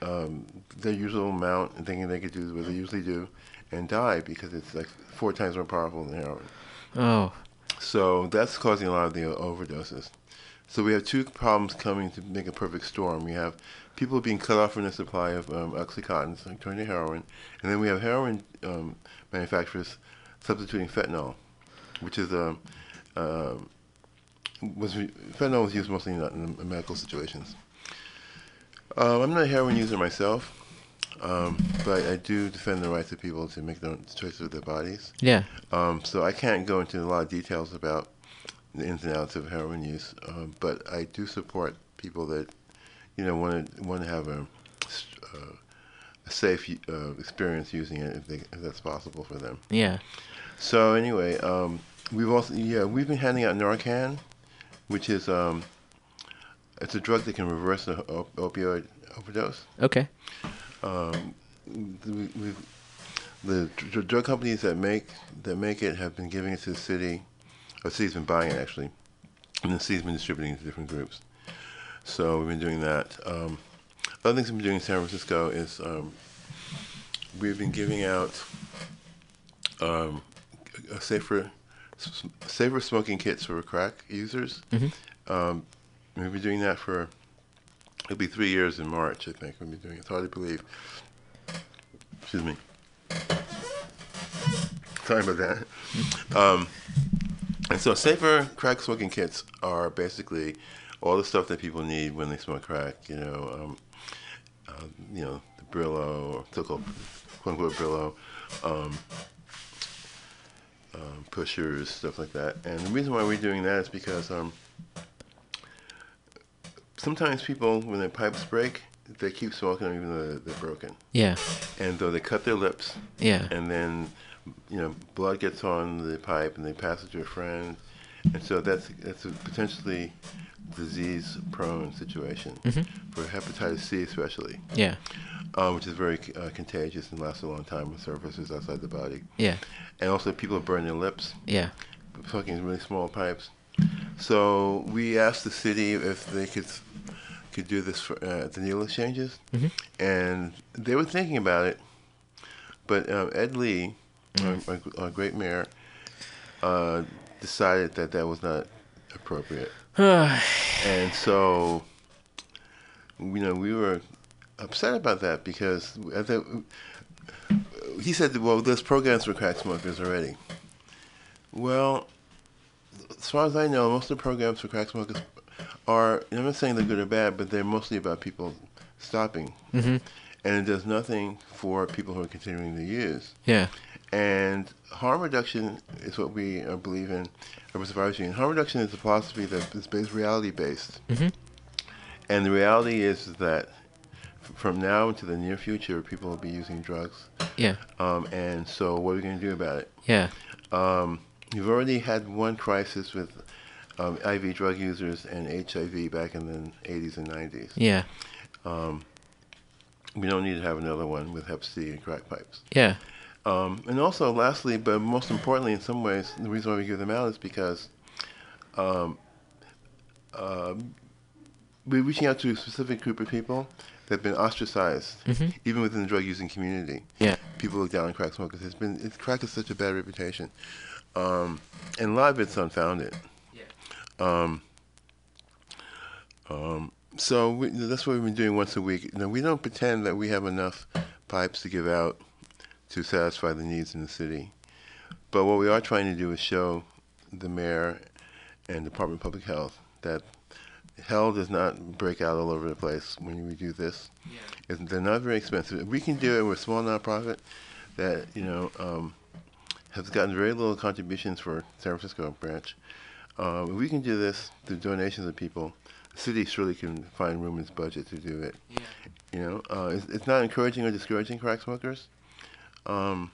um, their usual amount and thinking they could do what they usually do, and die because it's like four times more powerful than heroin.
Oh.
So that's causing a lot of the overdoses. So we have two problems coming to make a perfect storm. We have people being cut off from the supply of um, oxycontin, like turning to heroin, and then we have heroin um, manufacturers substituting fentanyl, which is um, um was fentanyl was used mostly in, in medical situations. Um, I'm not a heroin user myself, um, but I do defend the rights of people to make their own choices of their bodies.
Yeah.
Um, so I can't go into a lot of details about the ins and outs of heroin use, um, but I do support people that, you know, want to want to have a, uh, a safe uh, experience using it if, they, if that's possible for them.
Yeah.
So anyway, um, we've also yeah we've been handing out Narcan, which is um, it's a drug that can reverse the op- opioid overdose.
Okay.
Um, we, we've, the dr- drug companies that make that make it have been giving it to the city, or the city's been buying it actually, and the city's been distributing it to different groups. So we've been doing that. Um, other things we've been doing in San Francisco is um, we've been giving out um, safer s- safer smoking kits for crack users.
Mhm.
Um, we've been doing that for it'll be three years in March, I think. We'll be doing it. It's hard to believe. Excuse me. Sorry about that. Um, and so, safer crack smoking kits are basically all the stuff that people need when they smoke crack. You know, um, uh, you know, the Brillo, or so-called quote unquote Brillo, um, um, pushers, stuff like that. And the reason why we're doing that is because um, sometimes people, when their pipes break, they keep smoking them even though they're, they're broken.
Yeah.
And though they cut their lips.
Yeah.
And then, you know, blood gets on the pipe and they pass it to a friend. And so that's that's a potentially disease-prone situation
Mhm.
for hepatitis C, especially.
Yeah.
Uh, which is very uh, contagious and lasts a long time with surfaces outside the body.
Yeah.
And also, people burn their lips.
Yeah.
In really small pipes. So we asked the city if they could could do this for uh, the needle exchanges,
Mhm.
and they were thinking about it. But um, Ed Lee,
Mhm.
our, our, our great mayor, uh, decided that that was not appropriate. [sighs] and so, you know, we were upset about that because think he said, "Well, there's programs for crack smokers already." Well, as far as I know, most of the programs for crack smokers are, I'm not saying they're good or bad, but they're mostly about people stopping.
Mhm.
And it does nothing for people who are continuing to use.
Yeah.
And harm reduction is what we believe in at Survivors Union. Harm reduction is a philosophy that is based reality based.
Mhm.
And the reality is that f- from now into the near future, people will be using drugs.
Yeah.
Um, and so, what are we going to do about it?
Yeah.
Um, you've already had one crisis with um, IV drug users and HIV back in the 80s and 90s.
Yeah.
Um, we don't need to have another one with Hep C and crack pipes.
Yeah.
Um, and also, lastly, but most importantly, in some ways, the reason why we give them out is because um, um, we're reaching out to a specific group of people that have been ostracized,
Mhm.
even within the drug using community.
Yeah.
People look down on crack smokers. It's been it's, crack has such a bad reputation, um, and a lot of it's unfounded. Um, um, so we, that's what we've been doing once a week. Now we don't pretend that we have enough pipes to give out to satisfy the needs in the city, but what we are trying to do is show the mayor and Department of Public Health that hell does not break out all over the place when we do this. Yeah. They're not very expensive. We can do it. We're a small nonprofit that you know um, has gotten very little contributions for San Francisco branch. Uh, we can do this through donations of people. The city surely can find room in its budget to do it.
Yeah.
You know, uh, it's, it's not encouraging or discouraging crack smokers. Um,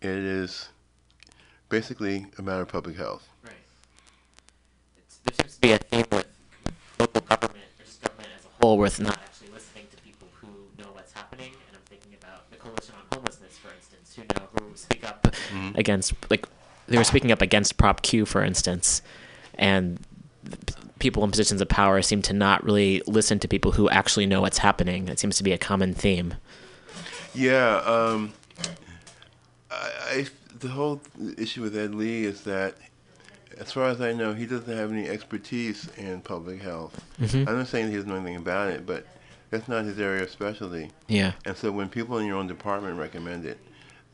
it is basically a matter of public health.
Right. It's, there seems to be a theme with local government or just government as a whole with not actually listening to people who know what's happening. And I'm thinking about the Coalition on Homelessness, for instance, who know who speak up
Mhm.
against like they were speaking up against Prop Q, for instance, and people in positions of power seem to not really listen to people who actually know what's happening. It seems to be a common theme.
Yeah, um, I, I, the whole issue with Ed Lee is that, as far as I know, he doesn't have any expertise in public health.
Mhm.
I'm not saying he doesn't know anything about it, but that's not his area of specialty.
Yeah.
And so when people in your own department recommend it,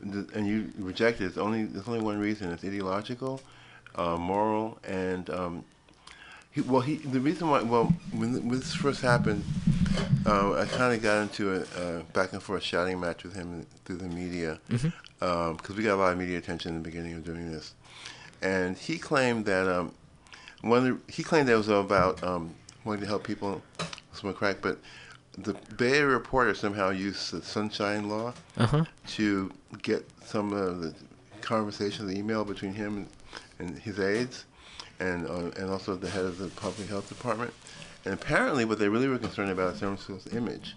and you reject it, it's only there's only one reason: it's ideological, uh, moral, and um, he, well, he the reason why well when, when this first happened, uh, I kind of got into a, a back and forth shouting match with him through the media because we got a lot of media attention in the beginning of doing this, and he claimed that um, one of the, he claimed that it was about um, wanting to help people smoke crack, but the Bay Area Reporter somehow used the Sunshine Law
Uh-huh.
to get some of the conversation, the email between him and, and his aides, and uh, and also the head of the public health department. And apparently, what they really were concerned about is San Francisco's image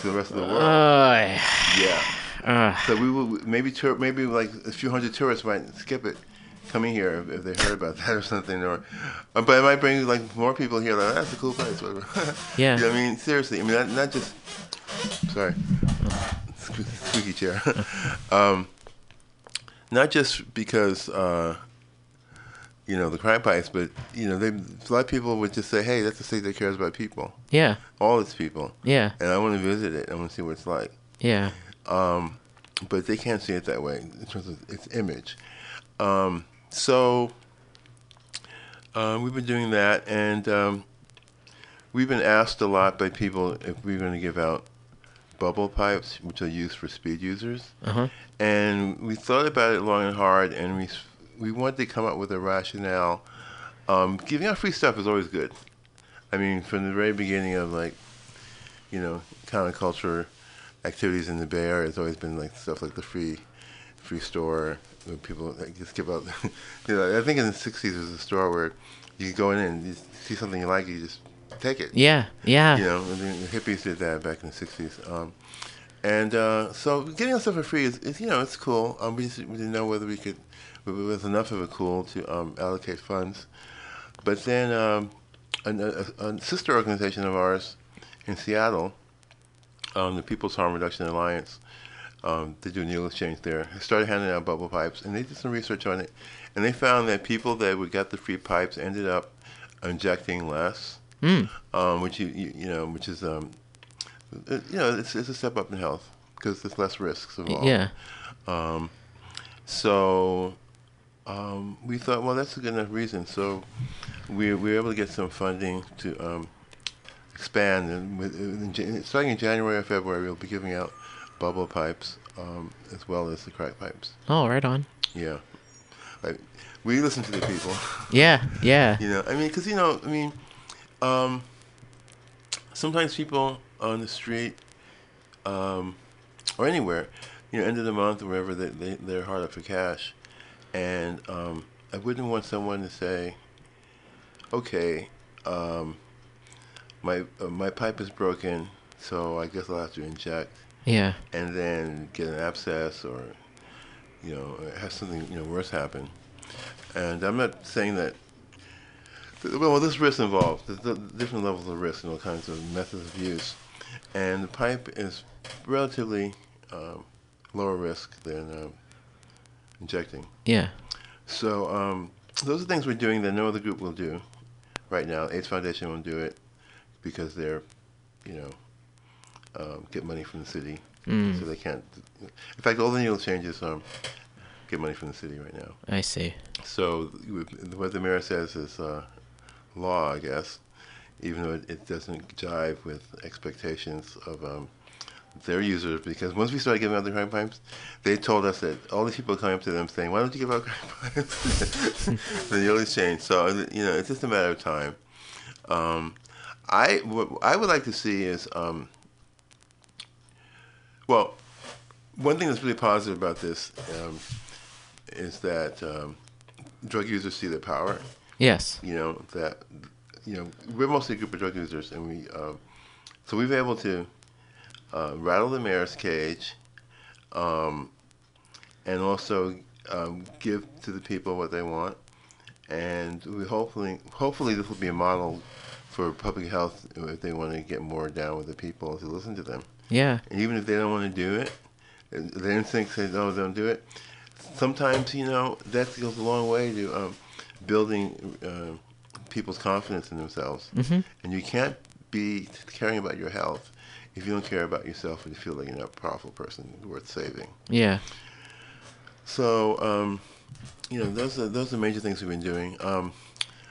to the rest of the world.
Uh,
yeah.
uh.
so we will maybe tour, maybe like a few hundred tourists might skip it coming here if, if they heard about [laughs] that or something, or uh, but it might bring like more people here. Like that's a cool place. Whatever. [laughs]
Yeah.
You know I mean, seriously. I mean, not, not just. Sorry. Squeaky chair. [laughs] um, not just because uh, you know the crime pipes, but you know, they, a lot of people would just say, "Hey, that's a state that cares about people."
Yeah.
All its people.
Yeah.
And I want to visit it. I want to see what it's like.
Yeah.
Um, but they can't see it that way in terms of its image. Um, so uh, we've been doing that, and um, we've been asked a lot by people if we're going to give out bubble pipes, which are used for speed users.
Uh-huh.
And we thought about it long and hard, and we we wanted to come up with a rationale. Um, giving out free stuff is always good. I mean, from the very beginning of like, you know, counterculture activities in the Bay Area, it's always been like stuff like the free, free store where people like, just give out. [laughs] you know, I think in the '60s there was a store where you go in and you see something you like, you just take it.
Yeah, yeah.
You know, the hippies did that back in the '60s. Um, and uh, so getting stuff for free is, is, you know, it's cool. Um, we, just, we didn't know whether we could, it was enough of a cool to um, allocate funds. But then um, an, a, a sister organization of ours in Seattle, um, the People's Harm Reduction Alliance, um, they do needle exchange there, they started handing out bubble pipes, and they did some research on it, and they found that people that would get the free pipes ended up injecting less,
Mm.
um, which you, you you know, which is um, you know, it's, it's a step up in health because there's less risks involved.
Yeah.
Um, so um, we thought, well, that's a good enough reason. So we, we were able to get some funding to um, expand. And with, in, starting in January or February, we'll be giving out bubble pipes um, as well as the crack pipes.
Oh, right on.
Yeah. Like, we listen to the people.
Yeah, yeah. [laughs]
You know, I mean, because, you know, I mean, um, sometimes people on the street um, or anywhere, you know, end of the month or wherever, they, they, they're hard up for cash. And um, I wouldn't want someone to say, okay, um, my, uh, my pipe is broken, so I guess I'll have to inject.
Yeah.
And then get an abscess or, you know, have something, you know, worse happen. And I'm not saying that well, there's risk involved. There's the different levels of risk and all kinds of methods of use. And the pipe is relatively um, lower risk than um, injecting.
Yeah.
So um, those are things we're doing that no other group will do. right now. AIDS Foundation won't do it because they're, you know, um, get money from the city,
Mm.
so they can't. In fact, all the needle changes um, get money from the city right now.
I see.
So what the mayor says is uh, law, I guess, even though it, it doesn't jive with expectations of um, their users. Because once we started giving out the crack pipes, they told us that all these people coming up to them saying, "Why don't you give out crack pipes?" [laughs] the always change. So you know, it's just a matter of time. Um, I what I would like to see is, um, well, one thing that's really positive about this um, is that um, drug users see their power.
Yes.
You know that you know we're mostly a group of drug users, and we um, so we've been able to uh, rattle the mayor's cage, um, and also um, give to the people what they want, and we hopefully hopefully this will be a model for public health if they want to get more down with the people to listen to them.
Yeah.
And even if they don't want to do it, their instinct says, no, don't do it. Sometimes, you know, that goes a long way to um, building uh, people's confidence in themselves.
Mhm.
And you can't be caring about your health if you don't care about yourself and you feel like you're not a powerful person worth saving.
Yeah.
So, um, you know, those are those are major things we've been doing. Um,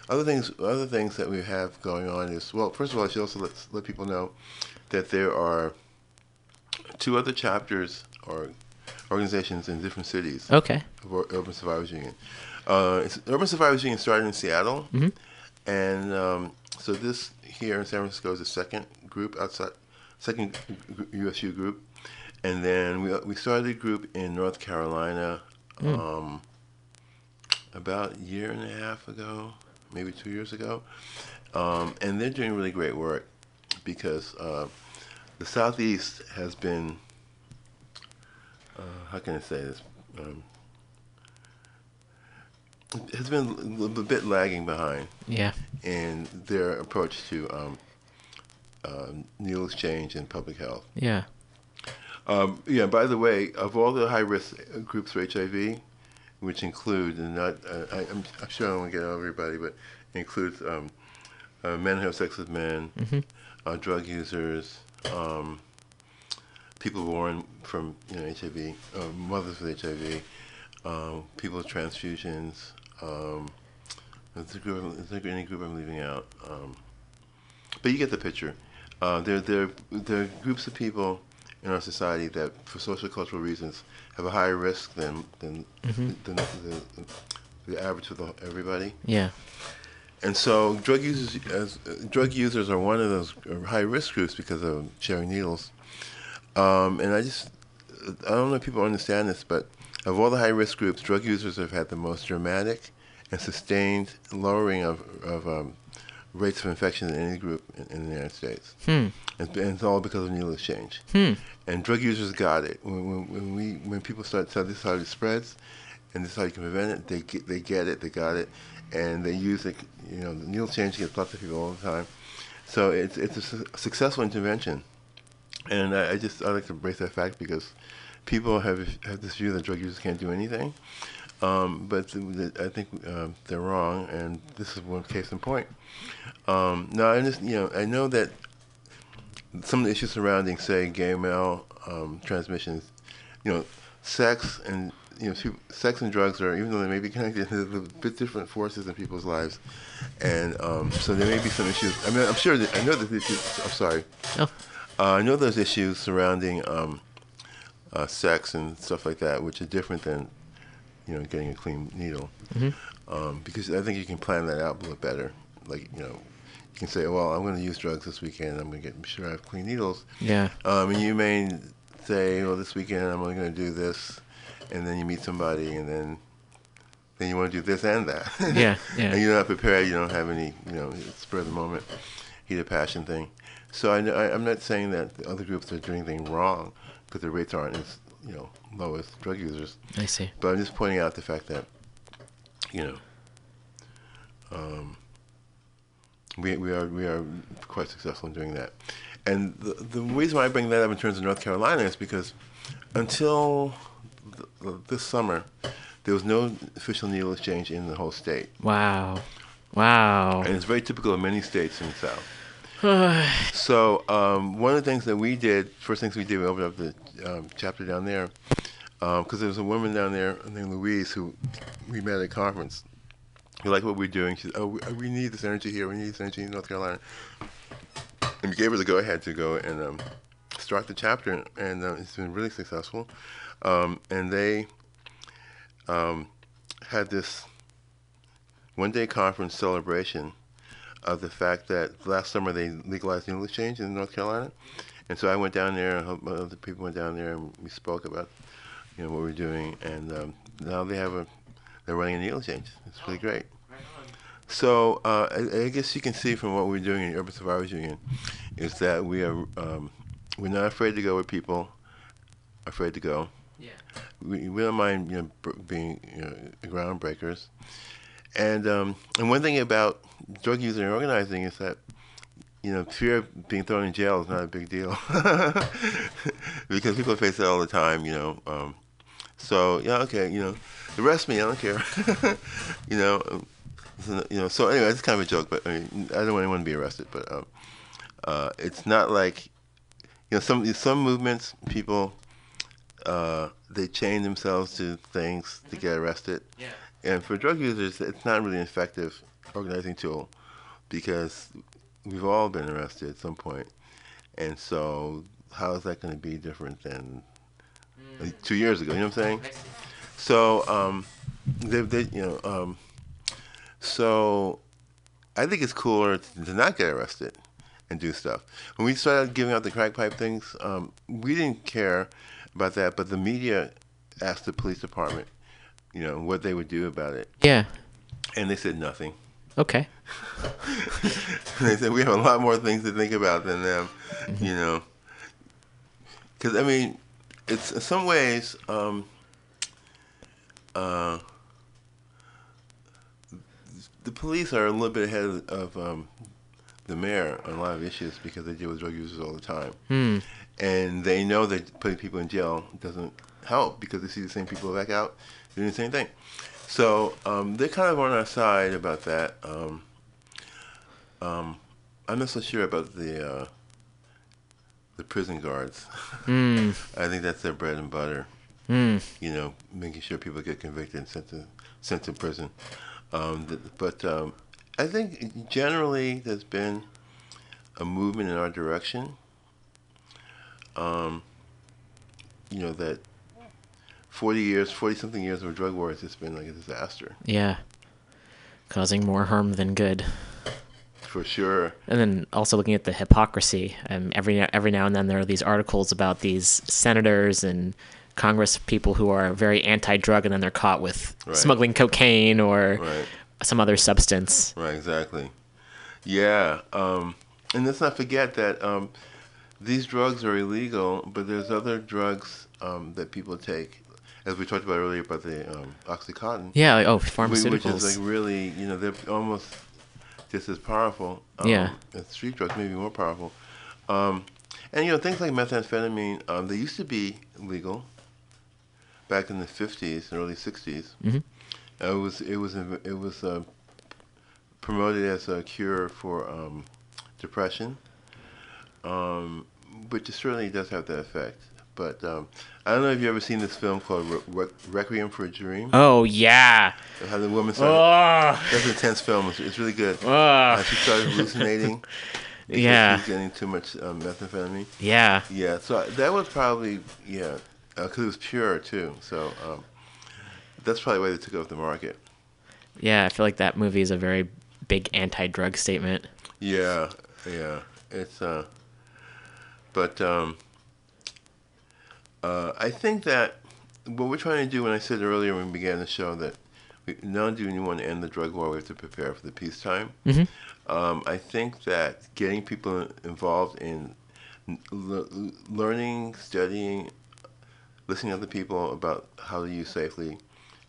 other things, other things that we have going on is well. First of all, I should also let let people know that there are two other chapters or organizations in different cities.
Okay.
Of Urban Survivors Union. Uh, Urban Survivors Union started in Seattle,
Mhm.
and um, so this here in San Francisco is the second group outside, second USU group, and then we we started a group in North Carolina.
Mm.
Um, about a year and a half ago, maybe two years ago, um, and they're doing really great work because uh, the southeast has been uh, how can I say this um, has been a bit lagging behind
Yeah.
in their approach to um, uh, needle exchange and public health.
Yeah.
Um, yeah. By the way, of all the high risk groups for HIV, which include and not, uh, I, I'm, I'm sure I don't want to get everybody, but includes um, uh, men who have sex with men,
Mhm.
uh, drug users, um, people born from you know HIV, uh, mothers with HIV, um, people with transfusions. Um, is there, group, is there any group I'm leaving out? Um, but you get the picture. Uh, there, there, there are groups of people in our society that, for social cultural reasons, have a higher risk than than,
Mhm.
than the, the average of the, everybody.
Yeah.
And so, drug users, as uh, drug users, are one of those uh, high risk groups because of sharing needles. Um, and I just, I don't know if people understand this, but of all the high risk groups, drug users have had the most dramatic and sustained lowering of, of um, rates of infection in any group in, in the United States.
Hmm.
And, and it's all because of needle exchange.
Hmm.
And drug users got it. When, when, when we when people start telling this is how it spreads, and this is how you can prevent it, they get they get it, they got it, and they use it. You know, the needle change gets lots of people all the time. So it's it's a su- successful intervention, and I, I just I like to embrace that fact because people have have this view that drug users can't do anything, um, but th- th- I think um, they're wrong, and this is one case in point. Um, now I just you know I know that some of the issues surrounding, say, gay male um, transmissions, you know, sex and you know, sex and drugs are even though they may be connected, [laughs] they're a bit different forces in people's lives, and um, so there may be some issues. I mean, I'm sure that I know that issues. I'm sorry.
Oh.
Uh, I know there's issues surrounding um, uh, sex and stuff like that, which are different than you know getting a clean needle,
Mhm.
um, because I think you can plan that out a little better. Like you know, you can say, well, I'm going to use drugs this weekend. I'm going to get sure I have clean needles.
Yeah.
Um, and you may say, well, this weekend I'm only going to do this, and then you meet somebody, and then then you want to do this and that.
Yeah, yeah. [laughs]
and you're not prepared. You don't have any, you know, spur of the moment, heat of passion thing. So I, I'm not saying that the other groups are doing anything wrong because their rates aren't as, you know, low as drug users.
I see.
But I'm just pointing out the fact that, you know, um, we, we are we are quite successful in doing that. And the, the reason why I bring that up in terms of North Carolina is because until th- this summer, there was no official needle exchange in the whole state.
Wow. Wow.
And it's very typical of many states in the South. [sighs] so um, one of the things that we did, first things we did, we opened up the um, chapter down there, because there was a woman down there named Louise who we met at a conference. We like what we're doing. She said, "Oh, we, we need this energy here. We need this energy in North Carolina." And we gave her the go-ahead to go and um, start the chapter, and uh, it's been really successful. Um, and they um, had this one-day conference celebration of the fact that last summer they legalized needle exchange in North Carolina, and so I went down there, and other people went down there, and we spoke about, you know, what we're doing, and um, now they have a, they're running a needle exchange. It's really great. So uh, I, I guess you can see from what we're doing in the Urban Survivors Union, is that we are um, we're not afraid to go where people are afraid to go.
Yeah.
We, we don't mind you know being you know, groundbreakers, and um, and one thing about drug using organizing is that you know fear of being thrown in jail is not a big deal [laughs] because people face it all the time. You know, um, so yeah, okay, you know, arrest me, I don't care. [laughs] you know, um, so, you know. So anyway, it's kind of a joke, but I mean, I don't want anyone to be arrested, but um, uh, it's not like you know some some movements people uh, they chain themselves to things to get arrested.
Yeah.
And for drug users, it's not really effective organizing tool because we've all been arrested at some point, and so how is that going to be different than like two years ago? You know what I'm saying? So um, they, they, you know, um, so I think it's cooler to not get arrested and do stuff. When we started giving out the crack pipe things, um, we didn't care about that, but the media asked the police department, you know, what they would do about it,
Yeah.
and they said nothing.
Okay. [laughs]
they said we have a lot more things to think about than them, you know. Because I mean, it's in some ways, um, uh, the police are a little bit ahead of, of um, the mayor on a lot of issues because they deal with drug users all the time,
Hmm.
and they know that putting people in jail doesn't help because they see the same people back out doing the same thing. So um, they're kind of on our side about that. Um, um, I'm not so sure about the uh, the prison guards.
Mm. [laughs]
I think that's their bread and butter.
Mm.
You know, making sure people get convicted and sent to sent to prison. Um, th- but um, I think generally there's been a movement in our direction. Um, you know that 40 years, 40 something years of drug war has just been like a disaster.
Yeah. Causing more harm than good.
For sure.
And then also looking at the hypocrisy. Um, every every now and then there are these articles about these senators and Congress people who are very anti-drug, and then they're caught with
Right.
smuggling cocaine or
Right.
some other substance.
Right, exactly. Yeah, um, and let's not forget that um, these drugs are illegal, but there's other drugs um, that people take, as we talked about earlier about the um, OxyContin.
Yeah, like, oh,
whi- Which is like really, you know, they're almost just as powerful. Um,
Yeah.
as street drugs, maybe more powerful. Um, and you know, things like methamphetamine, um, they used to be legal back in the 50s and early 60s.
Mhm.
Uh, it was it was it was uh, promoted as a cure for um, depression, um, which it certainly does have that effect. But um, I don't know if you ever seen this film called Re- Re- Requiem for a Dream.
Oh yeah.
How the woman started.
Ugh.
That's an intense film. It's, it's really good.
Ugh.
Uh, she started hallucinating. [laughs]
Yeah.
She was getting too much um, methamphetamine.
Yeah.
Yeah. So that was probably yeah, because it was pure too. So um, that's probably why they took it off the market.
Yeah, I feel like that movie is a very big anti-drug statement.
Yeah, yeah. It's uh but um uh I think that what we're trying to do when I said earlier when we began the show that we not only do we want to end the drug war, we have to prepare for the peacetime.
Mhm.
Um, I think that getting people involved in l- learning, studying, listening to other people about how to use safely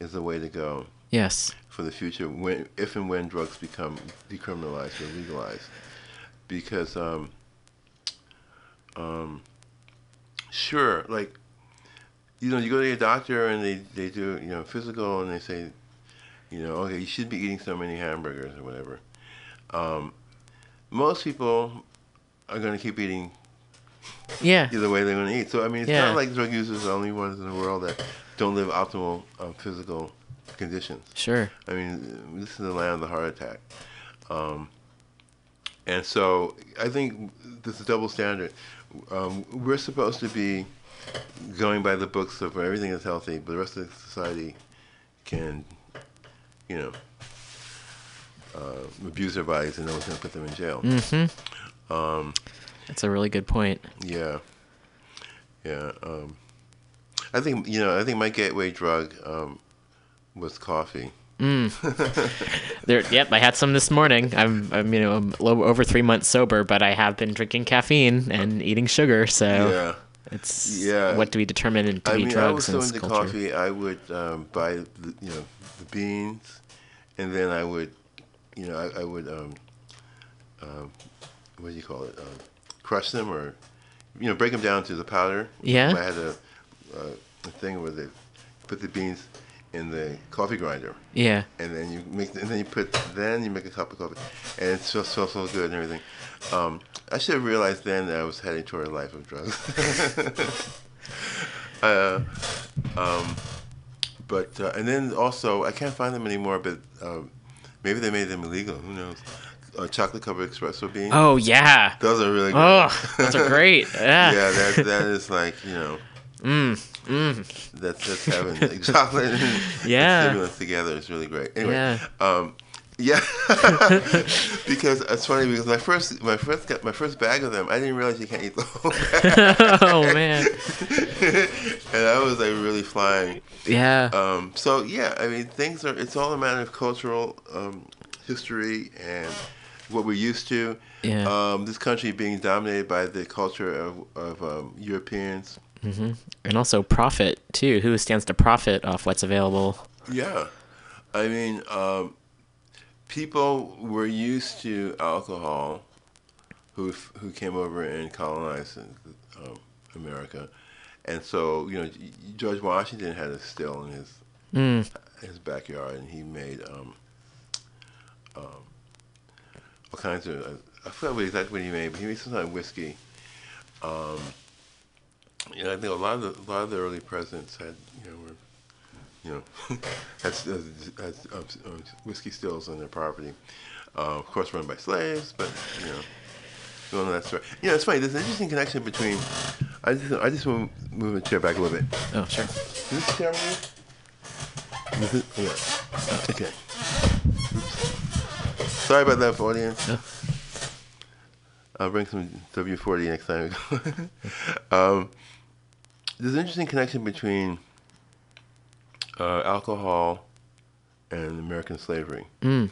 is the way to go
Yes.
for the future when if and when drugs become decriminalized or legalized because um um sure like you know you go to your doctor and they they do you know physical and they say You know, okay, you should be eating so many hamburgers or whatever. Um, most people are going to keep eating
Yeah. [laughs]
either way they're going to eat. So I mean, it's
Yeah.
not like drug users are the only ones in the world that don't live optimal um, physical conditions.
Sure.
I mean, this is the land of the heart attack. Um, and so I think this is double standard. Um, we're supposed to be going by the books so where everything is healthy, but the rest of society can, you know, uh, abuse their bodies and no one's going to put them in jail.
Mm-hmm.
Um,
That's a really good point.
yeah. Yeah. Um, I think, you know, I think my gateway drug um, was coffee.
Mm. [laughs] there, yep, I had some this morning. I'm, I'm, you know, I'm low, over three months sober, but I have been drinking caffeine and eating sugar. So
Yeah.
It's
Yeah.
what do we determine to
I mean, I was
drugs
so
in
into
culture?
coffee. I would um, buy, the, you know, the beans, and then I would, you know, I, I would, um, um, what do you call it? Um, crush them or, you know, break them down to the powder.
Yeah.
I had a, uh, a thing where they put the beans in the coffee grinder.
Yeah.
And then you make, and then you put, then you make a cup of coffee, and it's so so so good and everything. Um, I should have realized then that I was heading toward a life of drugs. [laughs] [laughs] uh, um, but uh, and then also I can't find them anymore. But um, maybe they made them illegal. Who knows? Uh, chocolate covered espresso beans.
Oh yeah.
those are really good.
Oh, those are great. [laughs] Yeah.
yeah, that that is like you know.
Mm. Mm.
That's that's heaven. Like chocolate and
Yeah.
stimulants together is really great. Anyway,
Yeah.
um, yeah, [laughs] because it's funny because my first my first got my first bag of them, I didn't realize you can't eat the whole [laughs] bag.
Oh, man. [laughs]
and I was like really flying.
Yeah.
Um, so yeah, I mean things are. It's all a matter of cultural um, history and what we're used to.
Yeah.
Um, this country being dominated by the culture of, of um, Europeans.
hmm And also profit too. Who stands to profit off what's available?
Yeah, I mean, um, people were used to alcohol, who who came over and colonized um, America, and so you know George Washington had a still in his
Mm.
his backyard, and he made um, um, all kinds of. I forgot what exactly what he made, but he made some kind of whiskey. Um, you know, I think a lot of the, a lot of the early presidents had, you know, you know, [laughs] um, um, whiskey stills on their property. Uh, of course, run by slaves, but you know, you know that story. You know, it's funny. There's an interesting connection between. I just, I just want to move the chair back a little bit.
Oh, sure.
Is this chair move? Is it? Yeah. Okay. Oops. Sorry about that, audience. Yeah. I'll bring some W40 next time. [laughs] um, there's an interesting connection between uh, alcohol and American slavery.
Mm.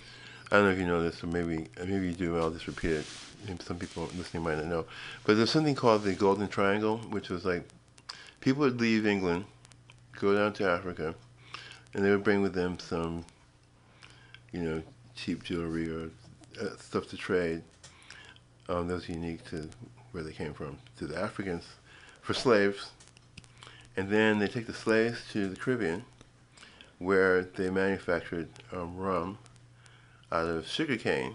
I don't know if you know this, or maybe maybe you do. I'll just repeat it. Maybe some people listening might not know. But there's something called the Golden Triangle, which was like people would leave England, go down to Africa, and they would bring with them some, you know, cheap jewelry or uh, stuff to trade. Um, that was unique to where they came from, to the Africans, for slaves. And then they take the slaves to the Caribbean, where they manufactured um, rum out of sugarcane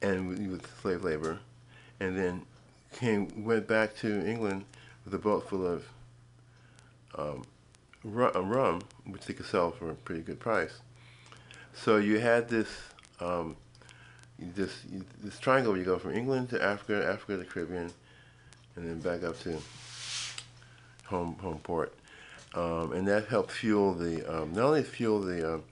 and with, slave labor, and then came went back to England with a boat full of um, rum, uh, which they could sell for a pretty good price. So you had this um, this this triangle where you go from England to Africa, Africa to the Caribbean, and then back up to home home port, um, and that helped fuel the um, not only fuel the um,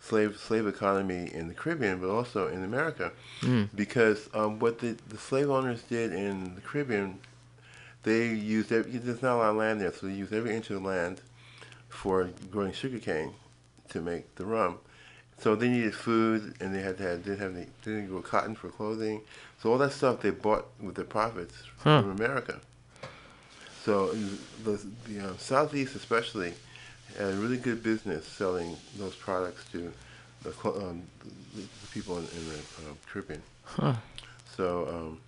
slave slave economy in the Caribbean, but also in America,
Mm.
because um, what the, the slave owners did in the Caribbean, they used every, there's not a lot of land there, so they used every inch of land for growing sugarcane to make the rum. So they needed food, and they had to have, didn't have any, they didn't grow cotton for clothing. So all that stuff they bought with their profits
Huh.
from America. So the, the uh, Southeast especially had a really good business selling those products to the, um, the, the people in, in the um, Caribbean.
Huh.
So um,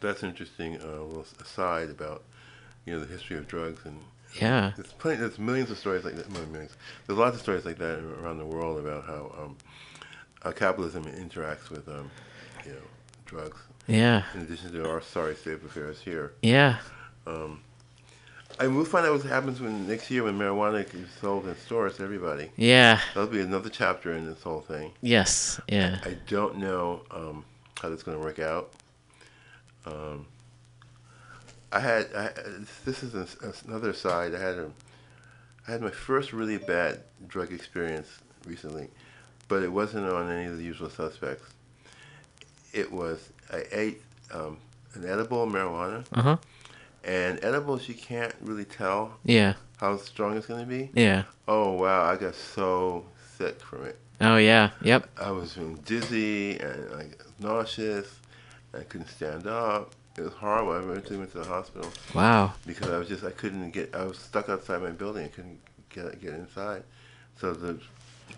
that's an interesting uh, little aside about you know, the history of drugs and
Yeah.
there's plenty, there's millions of stories like that. Millions. There's lots of stories like that around the world about how um, how capitalism interacts with um, you know drugs.
Yeah.
In addition to our sorry state of affairs here.
Yeah.
Um, and we'll find out what happens when next year when marijuana is sold in stores to everybody.
Yeah.
That'll be another chapter in this whole thing.
Yes. Yeah.
I don't know um, how that's going to work out. Um, I had I, this is a, another side. I had a I had my first really bad drug experience recently, but it wasn't on any of the usual suspects. It was I ate um, an edible marijuana,
Uh huh.
And edibles you can't really tell
Yeah.
how strong it's going to be.
Yeah.
Oh wow, I got so sick from it.
Oh yeah. Yep.
I was feeling dizzy and like nauseous. I couldn't stand up. It was horrible. I eventually went to the hospital.
Wow.
Because I was just I couldn't get. I was stuck outside my building. I couldn't get get inside. So the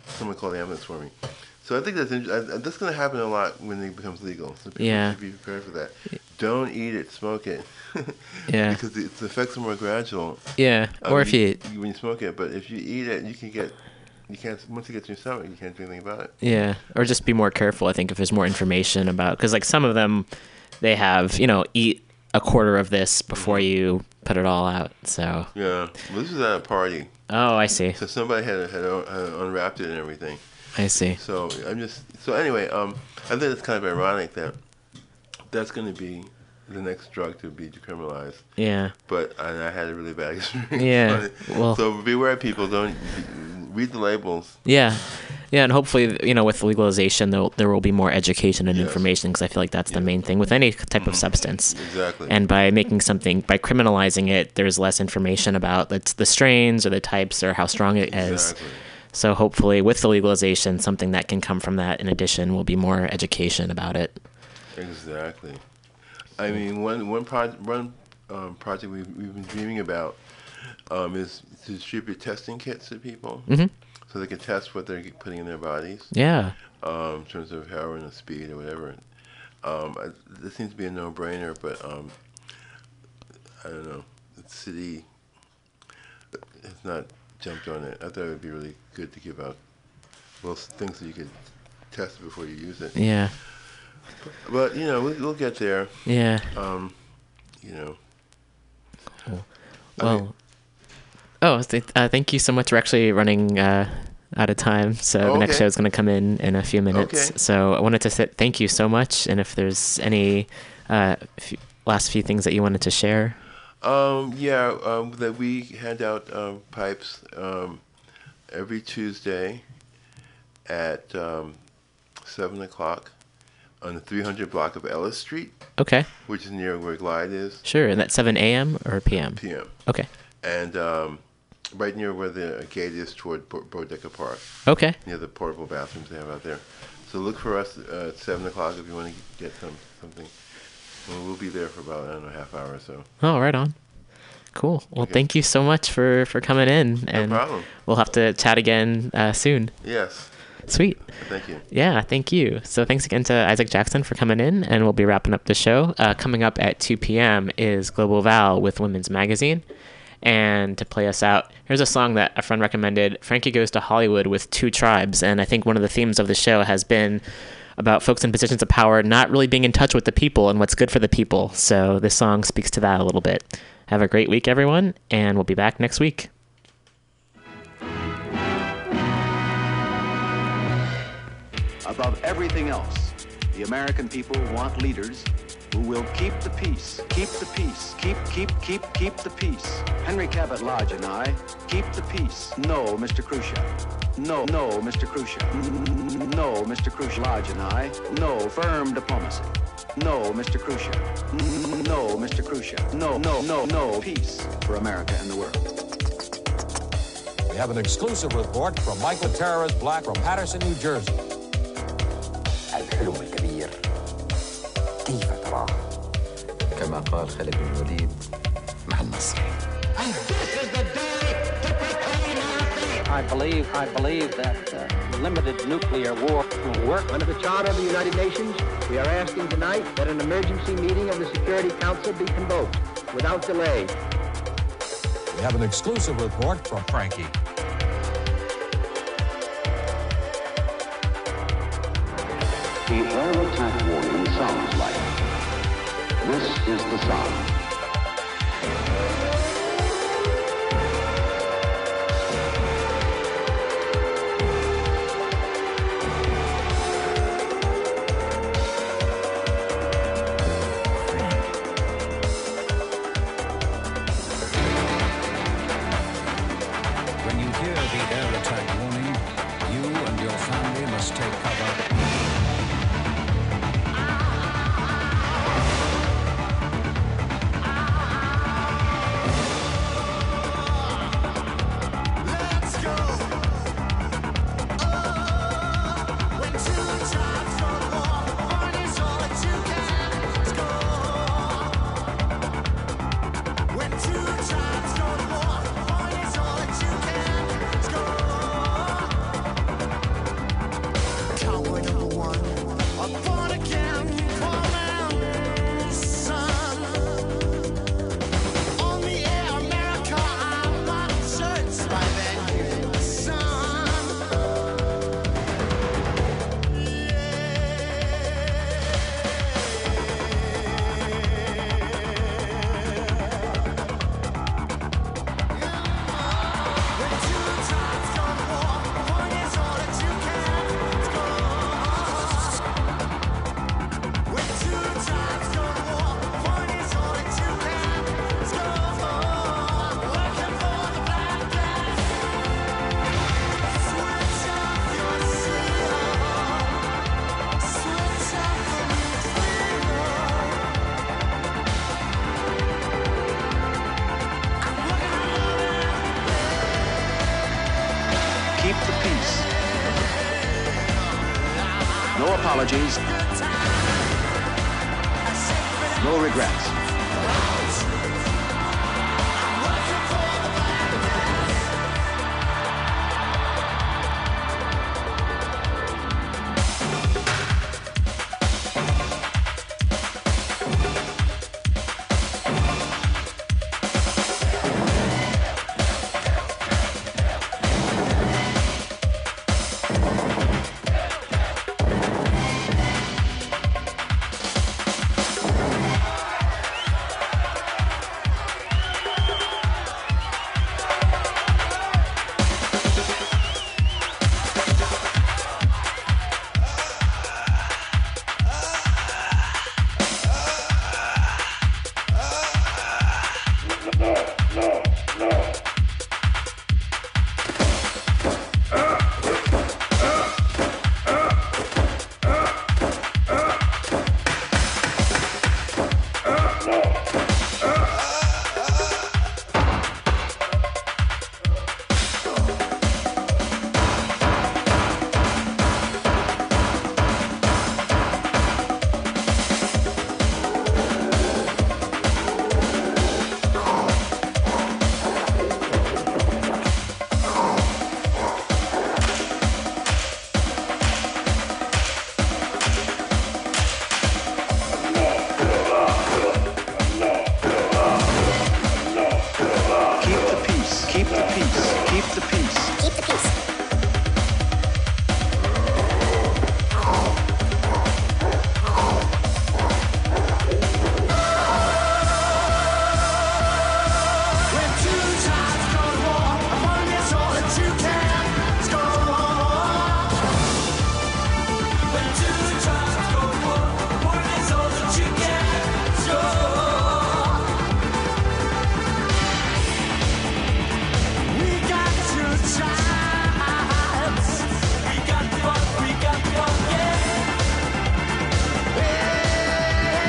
someone called the ambulance for me. So I think that's in- I- that's going to happen a lot when it becomes legal. So people
Yeah.
should be prepared for that. Don't eat it. Smoke it. [laughs]
Yeah.
because the, the effects are more gradual.
Yeah,
Um,
or if you-
when you smoke it, but if you eat it, you can get you can't once it gets in your stomach, you can't do anything about it.
Yeah, or just be more careful. I think if there's more information about because like some of them, they have you know eat a quarter of this before
Mm-hmm.
you put it all out. So
Yeah, well, this was at a party.
Oh, I see.
So somebody had had, had unwrapped it and everything.
I see.
So I'm just so anyway. Um, I think it's kind of ironic that that's going to be the next drug to be decriminalized.
Yeah.
But I had a really bad [laughs] experience.
Yeah, well-
so beware, people. Don't read the labels.
yeah, yeah, and hopefully you know with legalization there there will be more education and information because I feel like that's the main thing with any type of substance.
Mm-hmm. Exactly.
And by making something by criminalizing it, there's less information about the, the strains or the types or how strong it is.
Exactly.
So hopefully, with the legalization, something that can come from that in addition will be more education about it.
Exactly. I mean, one one project one um, project we've, we've been dreaming about um, is to distribute testing kits to people,
Mhm.
so they can test what they're putting in their bodies.
Yeah.
Um, in terms of heroin or speed or whatever. Um, I, this seems to be a no-brainer, but um, I don't know. The city has not jumped on it. I thought it would be really good to give out those things that you could test before you use it.
Yeah.
But you know, we'll, we'll get there.
Yeah.
Um, you know.
Well, oh, th- uh, thank you so much. We're actually running uh, out of time, so
Oh,
the next
okay.
show is going to come in in a few minutes.
Okay.
So I wanted to say thank you so much, and if there's any uh, few, last few things that you wanted to share.
Um, yeah, um, that we hand out um, pipes um, every Tuesday at um, seven o'clock on the 300 block of Ellis Street.
Okay.
Which is near where Glide is.
Sure, and that's 7 a.m. or p.m.
PM.
Okay.
And um, right near where the gate is toward Bo- Boeddeker Park.
Okay.
Near the portable bathrooms they have out there. So look for us uh, at seven o'clock if you want to get some something. Well, we'll be there for about I don't know half hour or so.
Oh, right on. Cool. Well, thank you so much for for coming in, and
problem.
we'll have to chat again uh, soon.
Yes.
Sweet.
Thank you.
Yeah, thank you. So thanks again to Isaac Jackson for coming in, and we'll be wrapping up the show. Uh, coming up at 2 p.m. is Global Val with Women's Magazine. And to play us out, here's a song that a friend recommended Frankie Goes to Hollywood with Two Tribes. And I think one of the themes of the show has been about folks in positions of power not really being in touch with the people and what's good for the people. So this song speaks to that a little bit. Have a great week, everyone, and we'll be back next week.
Above everything else, the American people want leaders who will keep the peace, keep the peace, keep, keep, keep, keep the peace. Henry Cabot Lodge and I keep the peace. No, Mr. Khrushchev. No, no, Mr. Khrushchev. [laughs] No, Mr. Khrushchev. Lodge and I. No, firm diplomacy. No, Mr. Khrushchev. [laughs] No, Mr. Khrushchev. No, no, no, no. Peace for America and the world.
We have an exclusive report from Michael Terrorist Black from Paterson, New Jersey.
الحلم الكبير كيف تراه؟ كما قال خالد بن الوليد مع النصر
I believe, I believe that uh, limited nuclear war will work.
Under the Charter of the United Nations, we are asking tonight that an emergency meeting of the Security Council be convoked without delay.
We have an exclusive report from Frankie.
the air attack warning sounds like. This is the sound.